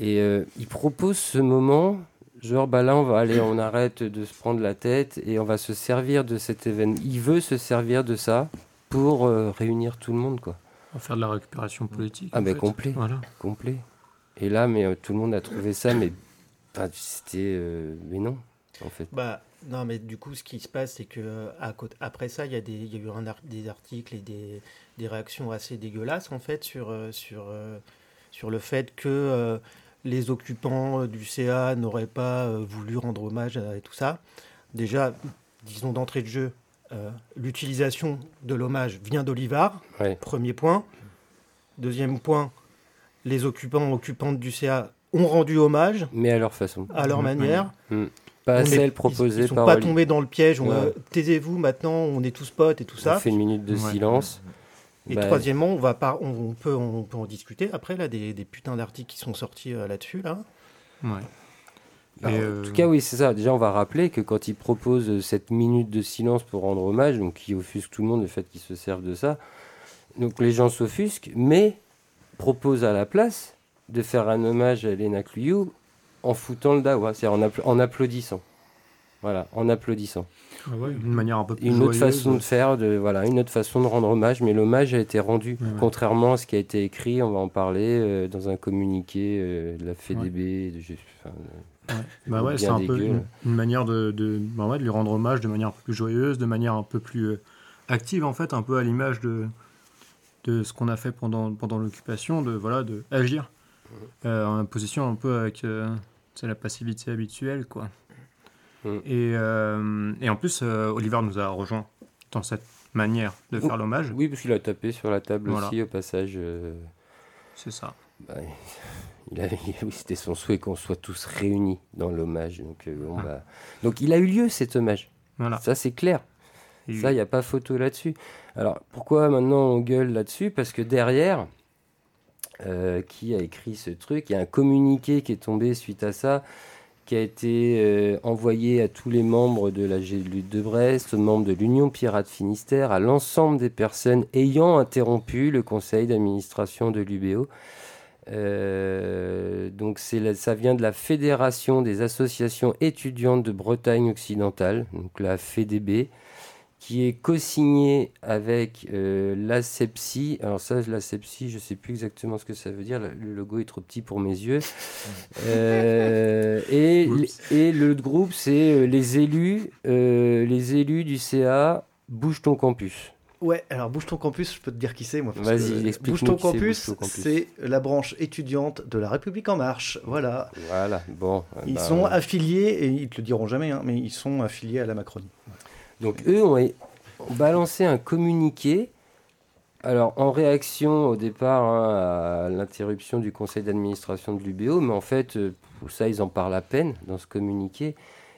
Et euh, il propose ce moment, genre, bah là, on va aller, on arrête de se prendre la tête et on va se servir de cet événement. Il veut se servir de ça pour euh, réunir tout le monde, quoi. On va faire de la récupération politique. Ah, mais complet. Voilà. complet. Et là, mais euh, tout le monde a trouvé ça, mais enfin, c'était, euh, mais non, en fait. Bah, non, mais du coup, ce qui se passe, c'est que euh, à côté, après ça, il y a, des, il y a eu un ar- des articles et des, des réactions assez dégueulasses, en fait, sur, euh, sur, sur le fait que les occupants du CA n'auraient pas voulu rendre hommage à et tout ça. Déjà, disons d'entrée de jeu, euh, l'utilisation de l'hommage vient d'Olivard, Ouais. premier point. Deuxième point, les occupants, occupantes du CA ont rendu hommage Mais à leur façon, à leur Mhm. manière. pas à On est- celle ils- proposée Ils sont par pas Oli- tombés dans le piège. on, Ouais. Taisez-vous maintenant, on est tous potes et tout On ça. fait une minute de Ouais. silence. Et Bah, troisièmement, on va pas, on, on peut, on peut en discuter après là des, des putains d'articles qui sont sortis euh, là-dessus là. Ouais. bah, En euh, tout cas, oui, c'est ça. Déjà, on va rappeler que quand il propose euh, cette minute de silence pour rendre hommage, donc qui offusque tout le monde le fait qu'ils se servent de ça, donc les gens s'offusquent, mais propose à la place de faire un hommage à Elena Cluyou en foutant le dawa, c'est-à-dire en, appla- en applaudissant. Voilà, en applaudissant. Ah ouais, une manière un peu plus une autre joyeuse. façon de faire, de, voilà, une autre façon de rendre hommage, mais l'hommage a été rendu, Ouais, ouais. contrairement à ce qui a été écrit, on va en parler, euh, dans un communiqué euh, de la de, enfin, Ouais. Bah ouais, c'est un peu une, manière de, de, bah ouais, de lui rendre hommage de manière un peu plus joyeuse, de manière un peu plus euh, active en fait, un peu à l'image de, de ce qu'on a fait pendant, pendant l'occupation, de voilà, de agir euh, en position un peu avec euh, c'est la passivité habituelle quoi. Mm. Et, euh, et en plus, Oliver nous a rejoint dans cette manière de faire l'hommage. Oui, parce qu'il a tapé sur la table Voilà. aussi au passage. C'est ça. bah, il a, <laughs> oui, c'était son souhait qu'on soit tous réunis dans l'hommage. Donc, euh, Ah. bah, donc il a eu lieu cet hommage. Voilà. Ça, c'est clair. Ça, il n'y a pas photo là-dessus. Alors, pourquoi maintenant on gueule là-dessus? Parce que derrière, euh, qui a écrit ce truc? Il y a un communiqué qui est tombé suite à ça, qui a été euh, envoyé à tous les membres de la GLUT de Brest, aux membres de l'Union Pirate Finistère, à l'ensemble des personnes ayant interrompu le conseil d'administration de l'UBO. Euh, donc la- ça vient de la Fédération des associations étudiantes de Bretagne occidentale, donc la FEDB, qui est co-signé avec euh, l'ASEPSI. Alors ça, l'ASEPSI, je ne sais plus exactement ce que ça veut dire. Le logo est trop petit pour mes yeux. <laughs> Euh, et, et le groupe, c'est euh, les élus, euh, les élus du CA. Bouge ton campus. Ouais, alors Bouge ton campus, je peux te dire qui c'est moi. Vas-y, que explique-nous Bouge ton campus, c'est la branche étudiante de La République En Marche. Voilà. Voilà, bon. Ils bah, sont affiliés, et ils te le diront jamais, hein, mais ils sont affiliés à la Macronie. Donc eux ont, balancé un communiqué. Alors en réaction au départ hein, à l'interruption du conseil d'administration de l'UBO, mais en fait euh, ça ils en parlent à peine dans ce communiqué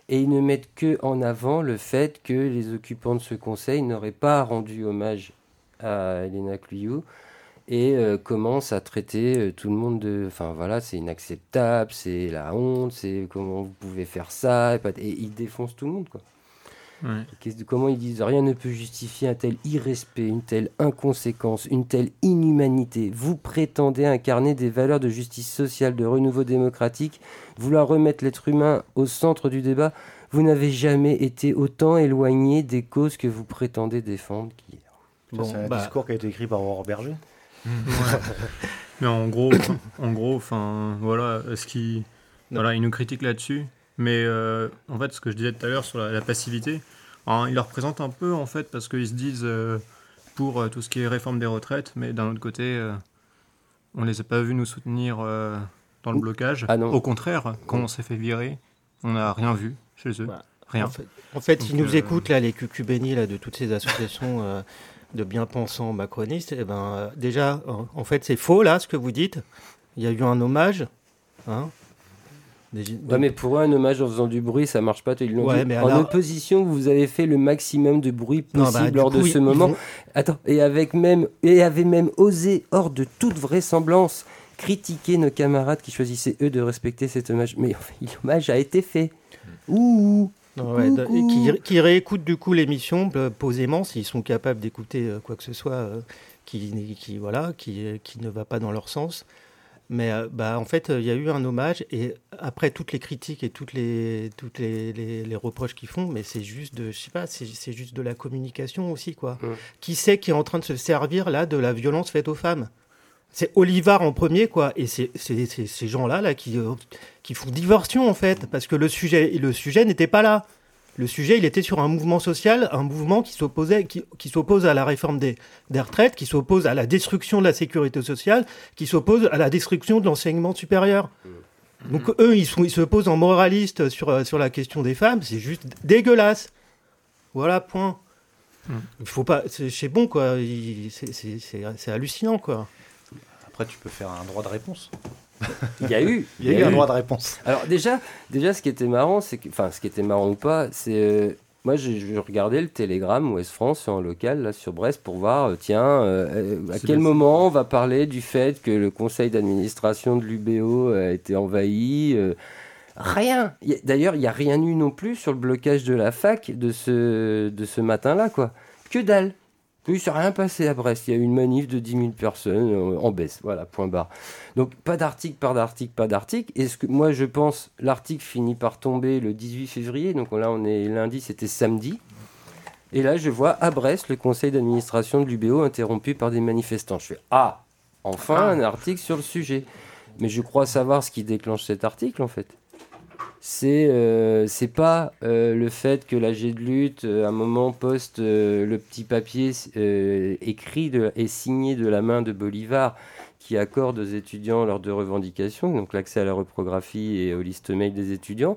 et ils ne mettent que en avant le fait que les occupants de ce conseil n'auraient pas rendu hommage à Elena Cluyou et euh, commencent à traiter euh, tout le monde de enfin voilà c'est inacceptable c'est la honte c'est comment vous pouvez faire ça et, pas- et ils défoncent tout le monde quoi Comment ils disent Rien ne peut justifier un tel irrespect, une telle inconséquence, une telle inhumanité. Vous prétendez incarner des valeurs de justice sociale, de renouveau démocratique, vouloir remettre l'être humain au centre du débat. Vous n'avez jamais été autant éloigné des causes que vous prétendez défendre. c'est un bah discours qui a été écrit par Aurore Berger. <laughs> Mais en gros, en gros, enfin, voilà, ce qui, voilà, il nous critique là-dessus. Mais euh, en fait, ce que je disais tout à l'heure sur la, passivité, hein, il leur représente un peu en fait parce qu'ils se disent euh, pour euh, tout ce qui est réforme des retraites, mais d'un autre côté, on les a pas vus nous soutenir dans le blocage. Ah Au contraire, quand on s'est fait virer, on n'a rien vu chez eux. Rien. En fait, ils nous écoutent là, les cucubénis là de toutes ces associations de bien-pensants macronistes. Eh ben, déjà, en fait, c'est faux là ce que vous dites. Il y a eu un hommage. Hein, Ouais, mais pour eux, un hommage en faisant du bruit, ça marche pas. Ils en opposition, vous avez fait le maximum de bruit bah, possible lors de ce moment. Attends, et avec même et avait même osé, hors de toute vraisemblance, critiquer nos camarades qui choisissaient eux de respecter cet hommage. Mais <laughs> l'hommage a été fait. Ouh. qui, qui réécoutent du coup l'émission euh, posément s'ils sont capables d'écouter euh, quoi que ce soit euh, qui, qui, voilà, qui, qui ne va pas dans leur sens. Mais euh, bah, en fait, il y a eu un hommage et après toutes les critiques et toutes les, toutes les, les, reproches qu'ils font, mais c'est juste de, je sais pas, c'est juste de la communication aussi, quoi. Qui sait qui est en train de se servir là de la violence faite aux femmes? C'est Olivard en premier, quoi. Et c'est ces gens-là là, qui, euh, qui font diversion, en fait, parce que le sujet, le sujet n'était pas là. Le sujet, il était sur un mouvement social, un mouvement qui s'opposait, qui, s'oppose à la réforme des, des, retraites, qui s'oppose à la destruction de la sécurité sociale, qui s'oppose à la destruction de l'enseignement supérieur. Mmh. Donc eux, ils, sont, ils se posent en moraliste sur, euh, sur la question des femmes, c'est juste dégueulasse. Voilà, point. Mmh. Il faut pas, c'est bon quoi, c'est hallucinant quoi. Après, tu peux faire un droit de réponse. Il y a eu. Il y a, eu un droit de réponse. Alors déjà, déjà, ce qui était marrant, c'est que, enfin, ce qui était marrant ou pas, c'est euh, moi, je, regardais le Télégramme Ouest France en local là sur Brest pour voir, euh, tiens, euh, à quel moment on va parler du fait que le conseil d'administration de l'UBO a été envahi. rien. D'ailleurs, il n'y a rien eu non plus sur le blocage de la fac de ce, de ce matin-là, quoi. Que dalle. Oui, ça rien passé à Brest. Il y a eu une manif de 10 000 personnes euh, en baisse. Voilà, point barre. Donc, pas d'article, pas d'article, pas d'article. Et ce que moi, je pense, l'article finit par tomber le 18 février. Donc là, on est lundi, c'était samedi. Et là, je vois à Brest le conseil d'administration de l'UBO interrompu par des manifestants. Je fais Ah, enfin ah. un article sur le sujet. Mais je crois savoir ce qui déclenche cet article, en fait c'est euh, pas euh, le fait que l'AG de lutte euh, à un moment poste le petit papier écrit et signé de la main de Bolivar qui accorde aux étudiants leurs deux revendications, donc l'accès à la reprographie et aux listes mail des étudiants.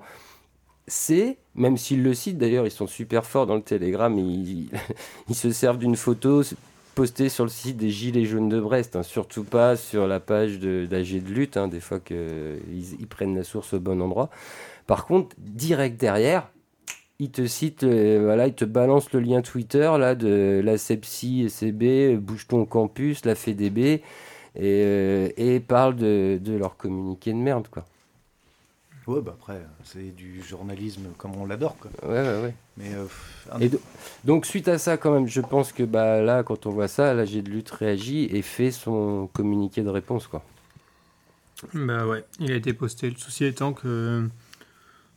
C'est, même s'ils le citent, d'ailleurs ils sont super forts dans le télégramme, ils, <laughs> ils se servent d'une photo postée sur le site des Gilets jaunes de Brest, hein, surtout pas sur la page d'AG de, lutte, hein, des fois qu'ils ils prennent la source au bon endroit. Par contre, direct derrière, il te cite, euh, voilà, il te balance le lien Twitter là de la CEPSI, SCB, Bouge ton campus, la FEDB, et, euh, et parle de, de, leur communiqué de merde, quoi. Ouais, bah après, c'est du journalisme comme on l'adore, quoi. Ouais, ouais, ouais. Mais, euh, donc, suite à ça, quand même, je pense que bah, là, quand on voit ça, l'AG de lutte réagit et fait son communiqué de réponse, quoi. Bah ouais, il a été posté. Le souci étant que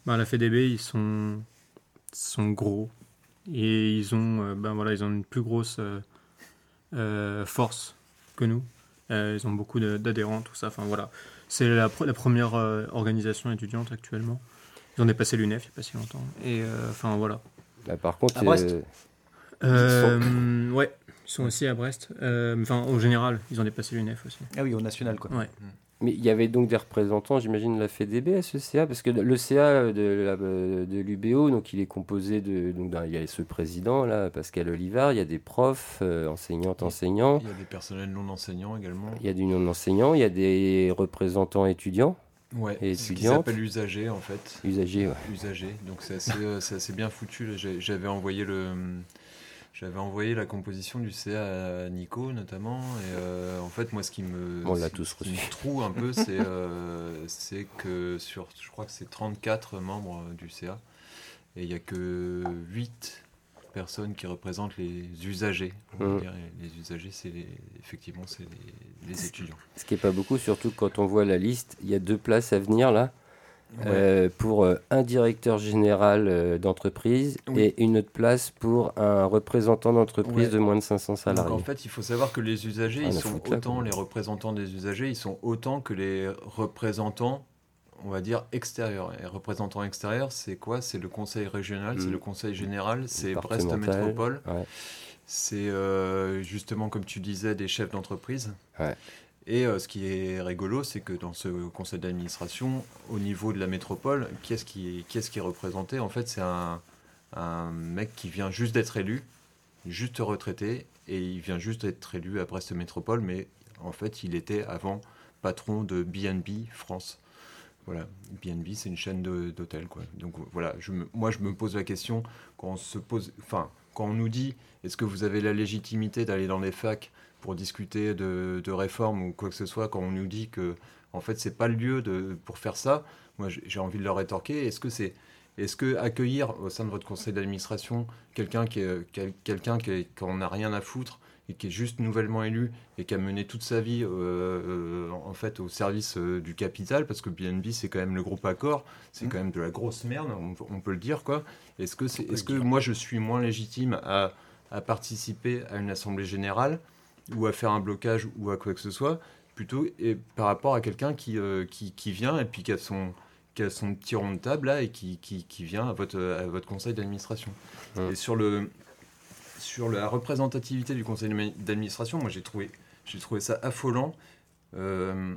bah, la FDB, ils sont, sont gros et ils ont, euh, ben voilà, ils ont une plus grosse euh, euh, force que nous. ils ont beaucoup d'adhérents, tout ça. Enfin voilà, c'est la, la, première organisation étudiante actuellement. Ils ont dépassé l'UNEF il n'y a pas si longtemps. Et enfin voilà. Bah, par contre, à Brest. Ouais, ils sont aussi à Brest. Enfin, au général, ils ont dépassé l'UNEF aussi. Ah oui, au national, quoi. Ouais. Mm. Mais il y avait donc des représentants, j'imagine, de la FEDB à ce CA, parce que le CA de, de l'UBO, donc il est composé de. Donc, il y a ce président, là, Pascal Olivard, il y a des profs, euh, enseignantes, enseignants. Il y a des personnels non enseignants également. Il y a du non enseignant, il y a des représentants étudiants. Ouais, et ce qui s'appelle usager en fait. Usager, ouais. Usager, donc c'est assez, euh, assez, bien foutu. J'avais envoyé le j'avais envoyé la composition du CA à Nico notamment. Et euh, en fait, moi, ce qui me, On l'a tous reçu. trouve un peu, <laughs> euh, c'est que sur, je crois que c'est 34 membres du CA. et il n'y a que 8 personnes qui représentent les usagers. Mmh. les usagers, c'est effectivement c'est les, les étudiants. Ce qui n'est pas beaucoup, surtout quand on voit la liste. Il y a deux places à venir là. Euh, pour euh, un directeur général euh, d'entreprise Oui. et une autre place pour un représentant d'entreprise Ouais. de moins de 500 Donc, salariés. en fait, il faut savoir que les usagers, Rien ils sont là, autant les représentants des usagers, ils sont autant que les représentants, on va dire extérieurs. Et représentants extérieurs, c'est quoi? C'est le conseil régional, c'est Mm. le conseil général, c'est Brest Métropole, ouais. c'est euh, justement comme tu disais des chefs d'entreprise. Ouais. Et euh, ce qui est rigolo, c'est que dans ce conseil d'administration, au niveau de la métropole, qui est-ce qui, est représenté? En fait, c'est un, mec qui vient juste d'être élu, juste retraité, et il vient juste d'être élu à Brest Métropole, mais en fait, il était avant patron de BNB France. Voilà, BNB, c'est une chaîne d'hôtels. Donc voilà, moi, je me pose la question quand on nous dit, est-ce que vous avez la légitimité d'aller dans les facs pour discuter de, de réformes ou quoi que ce soit, quand on nous dit que, en fait, c'est pas le lieu de, pour faire ça, moi, j'ai envie de leur rétorquer, est-ce que c'est est-ce que accueillir au sein de votre conseil d'administration quelqu'un qui est quelqu'un qui qu'on n'a rien à foutre et qui est juste nouvellement élu et qui a mené toute sa vie euh, euh, en fait au service euh, du capital parce que BNB c'est quand même le groupe Accor, c'est Mhm. quand même de la grosse merde, on, on peut le dire quoi. Est-ce que c'est est-ce que moi je suis moins légitime à, à participer à une assemblée générale ou à faire un blocage ou à quoi que ce soit plutôt et par rapport à quelqu'un qui, euh, qui qui vient et puis qui a son qui a son petit rond de table là et qui, qui, qui vient à votre, à votre conseil d'administration. Ouais. Et sur, le, sur la représentativité du conseil d'admi- d'administration, moi j'ai trouvé, j'ai trouvé ça affolant. Euh,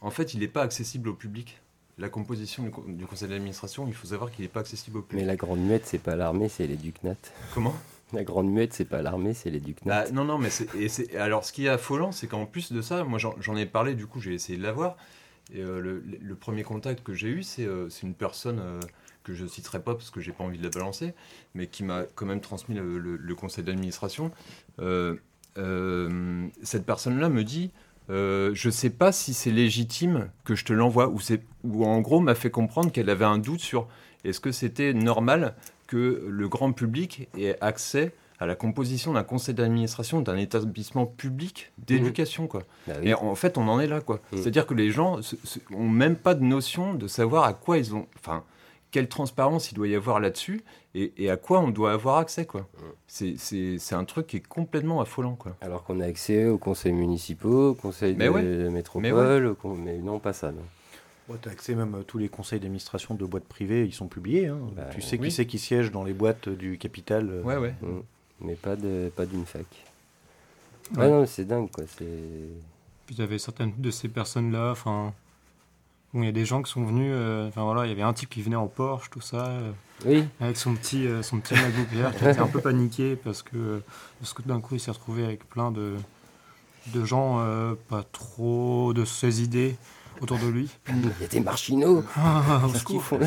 en fait, il n'est pas accessible au public. La composition du, co- du conseil d'administration, il faut savoir qu'il n'est pas accessible au Mais public. la grande muette, c'est pas l'armée, c'est les Ducnat. Comment? La grande muette, c'est pas l'armée, c'est les Ducnat. Bah, non, non, mais c'est, alors ce qui est affolant, c'est qu'en plus de ça, moi j'en, ai parlé, du coup j'ai essayé de l'avoir. Et euh, le, le premier contact que j'ai eu, c'est, euh, une personne euh, que je citerai pas parce que j'ai pas envie de la balancer, mais qui m'a quand même transmis le, le- le conseil d'administration. Cette personne-là me dit. euh, je sais pas si c'est légitime que je te l'envoie ou en gros m'a fait comprendre qu'elle avait un doute sur est-ce que c'était normal que le grand public ait accès à la composition d'un conseil d'administration d'un établissement public d'éducation quoi. Bah oui. Et en fait, on en est là quoi. Mhm. C'est-à-dire que les gens se- se- ont même pas de notion de savoir à quoi ils ont enfin quelle transparence il doit y avoir là-dessus et, et à quoi on doit avoir accès quoi. C'est, c'est, un truc qui est complètement affolant quoi. Alors qu'on a accès aux conseils municipaux, aux conseils Mais de ouais. métropole, Mais ouais. mais non, pas ça. Non. Tu as accès même à tous les conseils d'administration de boîtes privées, ils sont publiés. hein. Bah, tu sais oui. qui c'est qui siège dans les boîtes du capital. euh, Ouais ouais. Mm. Mais pas de pas d'une fac. Ouais. Ouais, non, mais c'est dingue, quoi. C'est... Puis il y avait certaines de ces personnes-là, enfin, où il y a des gens qui sont venus, euh, enfin voilà, il y avait un type qui venait en Porsche, tout ça, euh, Oui, avec son petit, euh, son petit MacBook Air, qui était un peu paniqué parce que, parce que d'un coup il s'est retrouvé avec plein de, de gens euh, pas trop de ses idées autour de lui. il y a des marginaux. Ah, qu'ils font là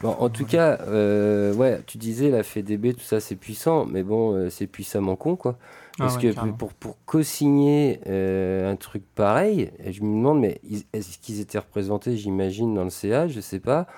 Bon, en tout cas, euh, ouais, tu disais la FEDB, tout ça, c'est puissant, mais bon, euh, c'est puissamment con, quoi. Parce Ah ouais, que carrément. pour, pour co-signer euh, un truc pareil, je me demande, mais est-ce qu'ils étaient représentés, j'imagine, dans le CA, je sais pas,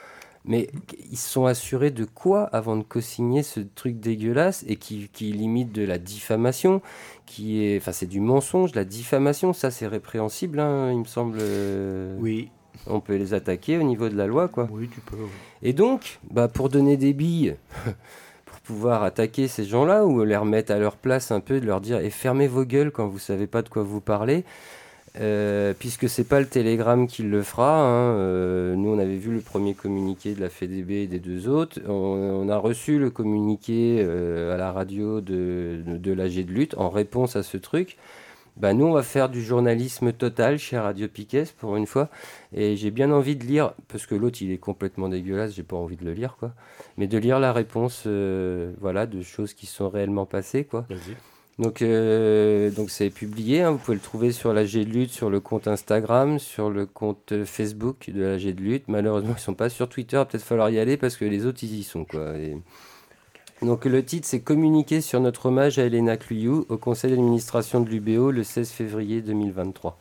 mais ils se sont assurés de quoi avant de co-signer ce truc dégueulasse et qui, qui limite de la diffamation, qui est, enfin, c'est du mensonge, la diffamation, ça c'est répréhensible, hein, il me semble. euh, Oui, On peut les attaquer au niveau de la loi, quoi. oui, tu peux. oui. Et donc, bah, pour donner des billes, <laughs> pour pouvoir attaquer ces gens-là ou les remettre à leur place un peu, de leur dire et fermez vos gueules quand vous savez pas de quoi vous parlez, euh, puisque c'est pas le Télégramme qui le fera. hein, euh, nous, on avait vu le premier communiqué de la FEDB et des deux autres. On, a reçu le communiqué euh, à la radio de, de, de l'AG de lutte en réponse à ce truc. Bah, nous, on va faire du journalisme total chez Radio Piquet pour une fois. Et j'ai bien envie de lire, parce que l'autre il est complètement dégueulasse, j'ai pas envie de le lire quoi. Mais de lire la réponse, voilà, de choses qui sont réellement passées quoi. Vas-y. Donc, euh, donc c'est publié, hein, vous pouvez le trouver sur la G de lutte, sur le compte Instagram, sur le compte Facebook de la G de lutte. Malheureusement, ils sont pas sur Twitter, peut-être falloir y aller parce que les autres ils y sont quoi. Donc le titre c'est Communiquer sur notre hommage à Elena Cluyou au conseil d'administration de l'UBO le 16 février 2023.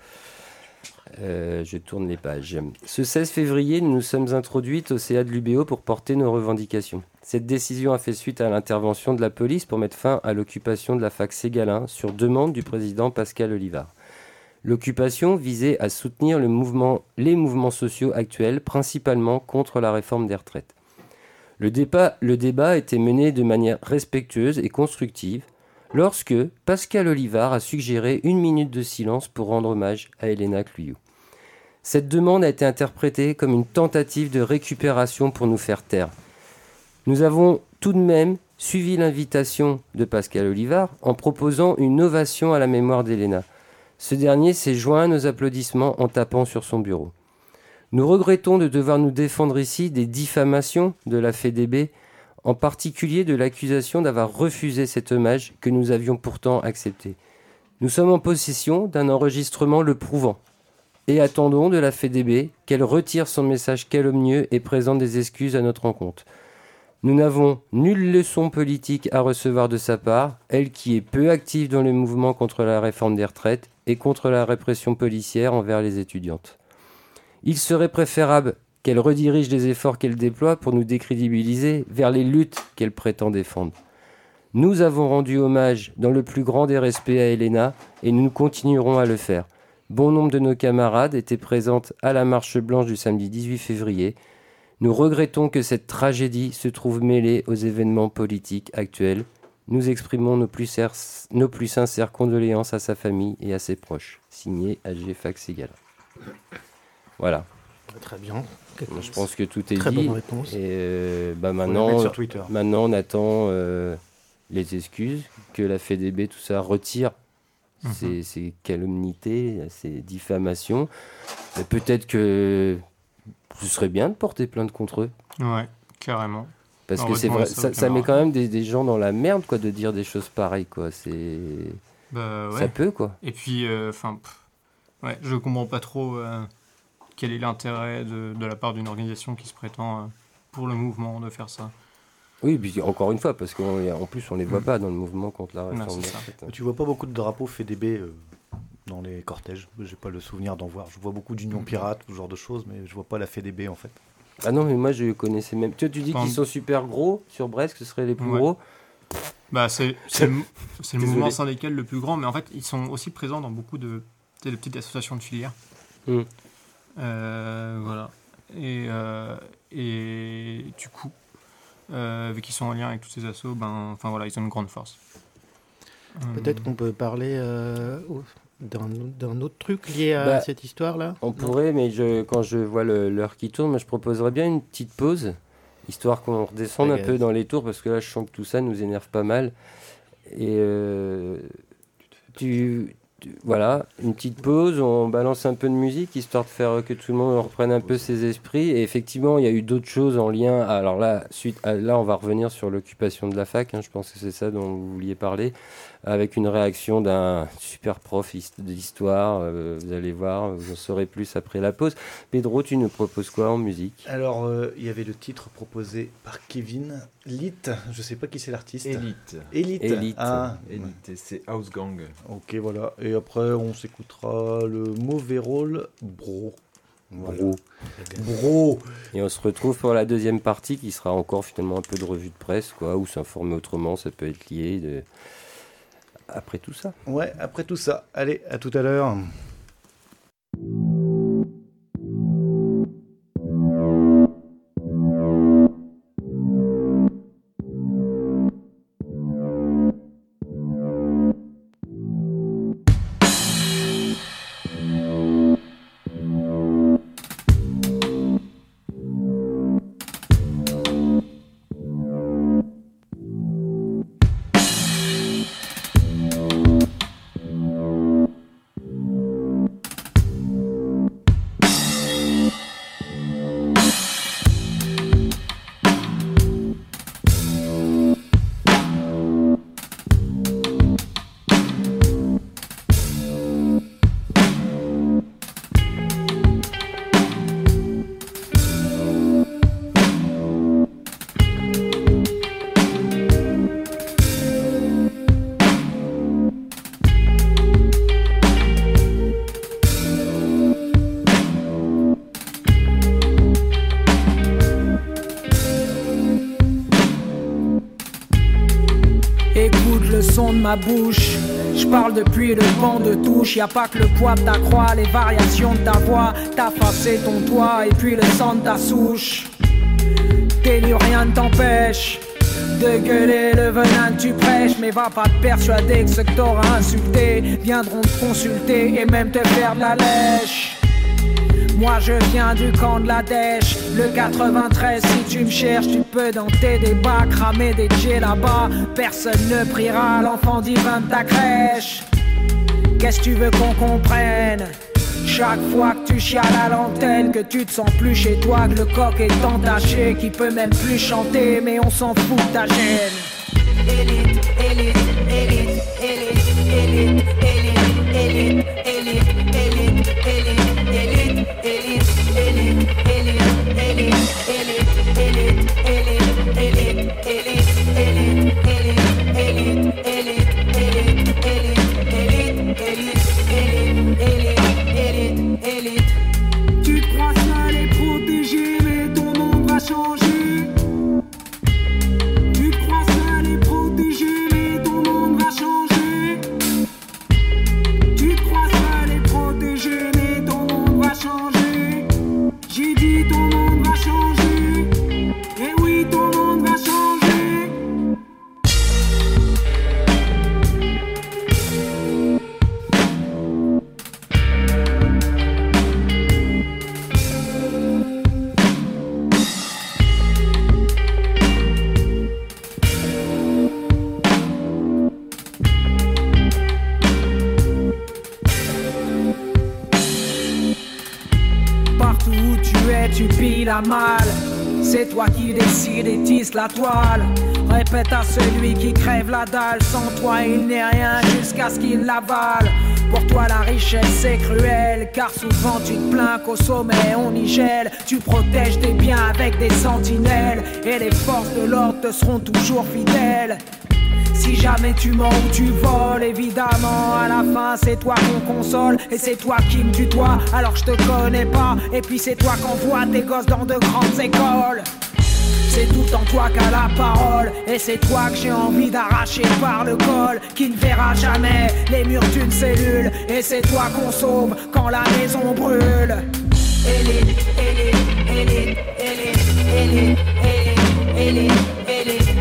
Euh, je tourne les pages. Ce 16 février, nous nous sommes introduites au CA de l'UBO pour porter nos revendications. Cette décision a fait suite à l'intervention de la police pour mettre fin à l'occupation de la fac Ségalin sur demande du président Pascal Olivard. L'occupation visait à soutenir les mouvements sociaux actuels, principalement contre la réforme des retraites. Le débat, le débat était mené de manière respectueuse et constructive lorsque Pascal Olivard a suggéré une minute de silence pour rendre hommage à Elena Cluyou. Cette demande a été interprétée comme une tentative de récupération pour nous faire taire. Nous avons tout de même suivi l'invitation de Pascal Olivard en proposant une ovation à la mémoire d'Elena. Ce dernier s'est joint à nos applaudissements en tapant sur son bureau. Nous regrettons de devoir nous défendre ici des diffamations de la FEDB en particulier de l'accusation d'avoir refusé cet hommage que nous avions pourtant accepté. Nous sommes en possession d'un enregistrement le prouvant et attendons de la FEDB qu'elle retire son message calomnieux et présente des excuses à notre encontre. Nous n'avons nulle leçon politique à recevoir de sa part, elle qui est peu active dans le mouvement contre la réforme des retraites et contre la répression policière envers les étudiantes. Il serait préférable qu'elle redirige les efforts qu'elle déploie pour nous décrédibiliser vers les luttes qu'elle prétend défendre. Nous avons rendu hommage dans le plus grand des respects à Elena et nous continuerons à le faire. Bon nombre de nos camarades étaient présentes à la marche blanche du samedi 18 février. Nous regrettons que cette tragédie se trouve mêlée aux événements politiques actuels. Nous exprimons nos plus, nos plus sincères condoléances à sa famille et à ses proches. Signé AG Fax Voilà. Très bien. Je pense que tout est Très dit. bonne réponse. Et euh, bah maintenant, sur Twitter. maintenant, on attend euh, les excuses, que la FEDB, tout ça, retire Mhm. ces, ces calomnités, ces diffamations. Et Peut-être que ce serait bien de porter plainte contre eux. Ouais, carrément. Parce que c'est vrai, ça met quand même des, des gens dans la merde, quoi, de dire des choses pareilles, quoi. C'est, Bah, ouais. ça peut, quoi. Et puis, euh, enfin, ouais, je comprends pas trop euh, quel est l'intérêt de, de la part d'une organisation qui se prétend euh, pour le mouvement de faire ça? Oui, puis encore une fois, parce qu'en plus, on les voit pas dans le mouvement contre la réforme. des retraites. Tu vois pas beaucoup de drapeaux FEDB euh, dans les cortèges? J'ai pas le souvenir d'en voir. Je vois beaucoup d'unions pirates, ce genre de choses, mais je vois pas la FEDB en fait. Ah non, mais moi, je connaissais même. Tu, vois, tu dis Enfin, qu'ils sont super gros sur Brest, que ce seraient les plus Ouais. gros? Bah, c'est c'est le, le <laughs> mouvement syndical le plus grand, mais en fait, ils sont aussi présents dans beaucoup de, tu sais, de petites associations de filières. Mm. Euh, voilà. Et, euh, et du coup, euh, vu qu'ils sont en lien avec tous ces assos, ben, enfin voilà, ils ont une grande force. Peut-être qu'on peut parler euh, d'un d'un autre truc lié à Bah, cette histoire-là? On pourrait, mais je, quand je vois le- l'heure qui tourne, je proposerais bien une petite pause, histoire qu'on redescende un peu dans les tours, parce que là, je sens que tout ça nous énerve pas mal. Et euh, tu- voilà, une petite pause, on balance un peu de musique, histoire de faire que tout le monde reprenne un peu ses esprits. Et effectivement, il y a eu d'autres choses en lien. Alors là, suite là, on va revenir sur l'occupation de la fac. hein, je pense que c'est ça dont vous vouliez parler, avec une réaction d'un super prof his- d'histoire. euh, vous allez voir, vous en saurez plus après la pause. Pedro, tu nous proposes quoi en musique? Alors, euh, il y avait le titre proposé par Kevin Lit. Je sais pas qui c'est l'artiste. Élite. Elite. Elite. Ah, c'est House Gang. ok, voilà. Et après, on s'écoutera le mauvais rôle Bro. Voilà. Bro. Bro. Et on se retrouve pour la deuxième partie qui sera encore finalement un peu de revue de presse, quoi, ou s'informer autrement, ça peut être lié. De... Après tout ça. Ouais, après tout ça. Allez, à tout à l'heure. Bouche. Je parle depuis le banc de touche, y a pas que le poids de ta croix, les variations de ta voix, t'as passé ton toit et puis le sang de ta souche. T'es rien ne t'empêche de gueuler le venin tu prêches, mais va pas te persuader que ceux que t'auras insulté viendront te consulter et même te faire de la lèche. Moi je viens du camp de la dèche, le 93 si tu me cherches tu peux dans tes débats cramer des jets là-bas, personne ne priera l'enfant divin de ta crèche. Qu'est-ce que tu veux qu'on comprenne? Chaque fois que tu chiales à l'antenne, que tu te sens plus chez toi, que le coq est entaché, qui peut même plus chanter, mais on s'en fout de ta gêne. Élite, élite, élite, élite, élite, la toile. Répète à celui qui crève la dalle. Sans toi, il n'est rien jusqu'à ce qu'il l'avale. Pour toi, la richesse c'est cruel. Car souvent tu te plains qu'au sommet on y gèle. Tu protèges tes biens avec des sentinelles. Et les forces de l'ordre te seront toujours fidèles. Si jamais tu mens ou tu voles, évidemment, à la fin c'est toi qu'on console et c'est toi qui me tutoie. Alors je te connais pas, et puis c'est toi qu'on tes gosses dans de grandes écoles. C'est tout en toi qu'a la parole. Et c'est toi que j'ai envie d'arracher par le col. Qui ne verra jamais les murs d'une cellule. Et c'est toi qu'on sauve quand la maison brûle. Élite, élite, élite, élite, élite, élite, élite,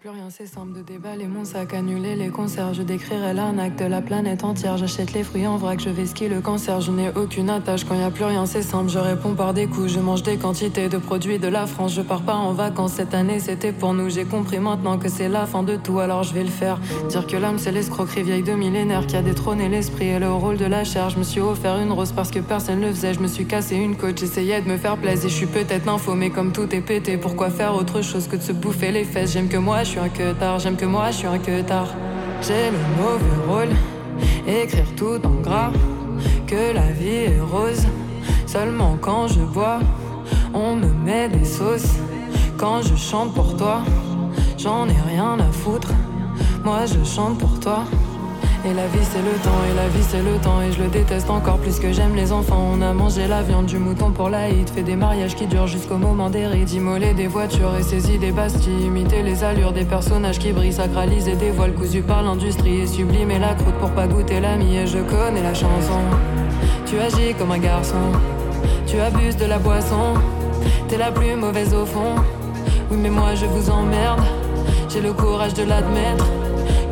plus rien, c'est simple de déballer mon sac, annuler les concerts. Je décrirai l'arnaque de la planète entière. J'achète les fruits en vrac, je vais skier le cancer. Je n'ai aucune attache. Quand y a plus rien, c'est simple. Je réponds par des coups. Je mange des quantités de produits de la France. Je pars pas en vacances cette année, c'était pour nous. J'ai compris maintenant que c'est la fin de tout, alors je vais le faire. Dire que l'homme c'est l'escroquerie vieille de millénaire qui a détrôné l'esprit et le rôle de la chair. Je me suis offert une rose parce que personne ne le faisait. Je me suis cassé une côte, j'essayais de me faire plaisir. Je suis peut-être info, mais comme tout est pété, pourquoi faire autre chose que de se bouffer les fesses? J'aime que moi, suis un que J'aime que moi, je suis un que tard. J'ai le mauvais rôle, écrire tout en gras. Que la vie est rose, seulement quand je bois, on me met des sauces. Quand je chante pour toi, j'en ai rien à foutre. Moi, je chante pour toi. Et la vie c'est le temps, et la vie c'est le temps, et je le déteste encore plus que j'aime les enfants. On a mangé la viande du mouton pour l'Aïd, fait des mariages qui durent jusqu'au moment des rides, immoler des voitures et saisi des bastilles, imiter les allures des personnages qui brillent, sacraliser des voiles cousus par l'industrie et sublimer la croûte pour pas goûter l'ami. Et je connais la chanson. Tu agis comme un garçon, tu abuses de la boisson, t'es la plus mauvaise au fond. Oui, mais moi je vous emmerde, j'ai le courage de l'admettre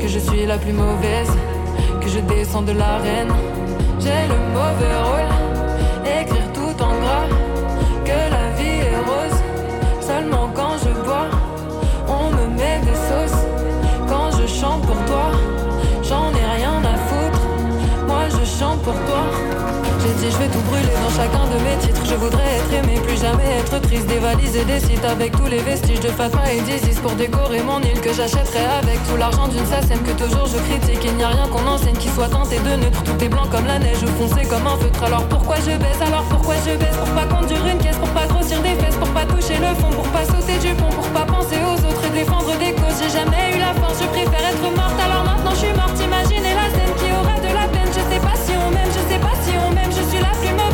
que je suis la plus mauvaise je descends de l'arène. J'ai le mauvais rôle, écrire tout en gras, que la vie est rose. Seulement quand je bois, on me met des sauces. Quand je chante pour toi, j'en ai rien à foutre. Moi je chante pour toi. Dit je vais tout brûler dans chacun de mes titres. Je voudrais être aimé, plus jamais être triste. Dévaliser des sites avec tous les vestiges de Fatma et d'Isis Pour décorer mon île que j'achèterai avec tout l'argent d'une SACEM Que toujours je critique, il n'y a rien qu'on enseigne qui soit tenté de neutre. Tout est blanc comme la neige foncé comme un feutre. Alors pourquoi je baisse, alors pourquoi je baisse? Pour pas conduire une caisse, pour pas grossir des fesses Pour pas toucher le fond, pour pas sauter du pont Pour pas penser aux autres et défendre des causes. J'ai jamais eu la force, je préfère être morte. Alors maintenant je suis morte, imaginez la scène qui aura de la peine m'aime Je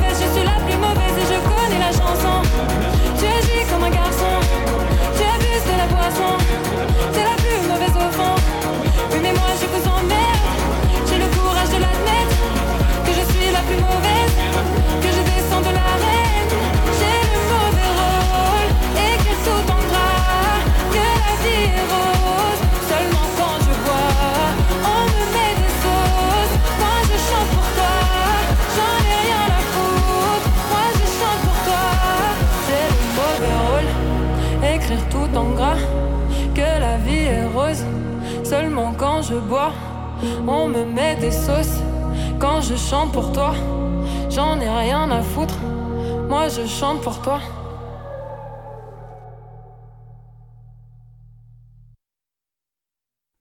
on me met des sauces. Quand je chante pour toi, j'en ai rien à foutre. Moi je chante pour toi.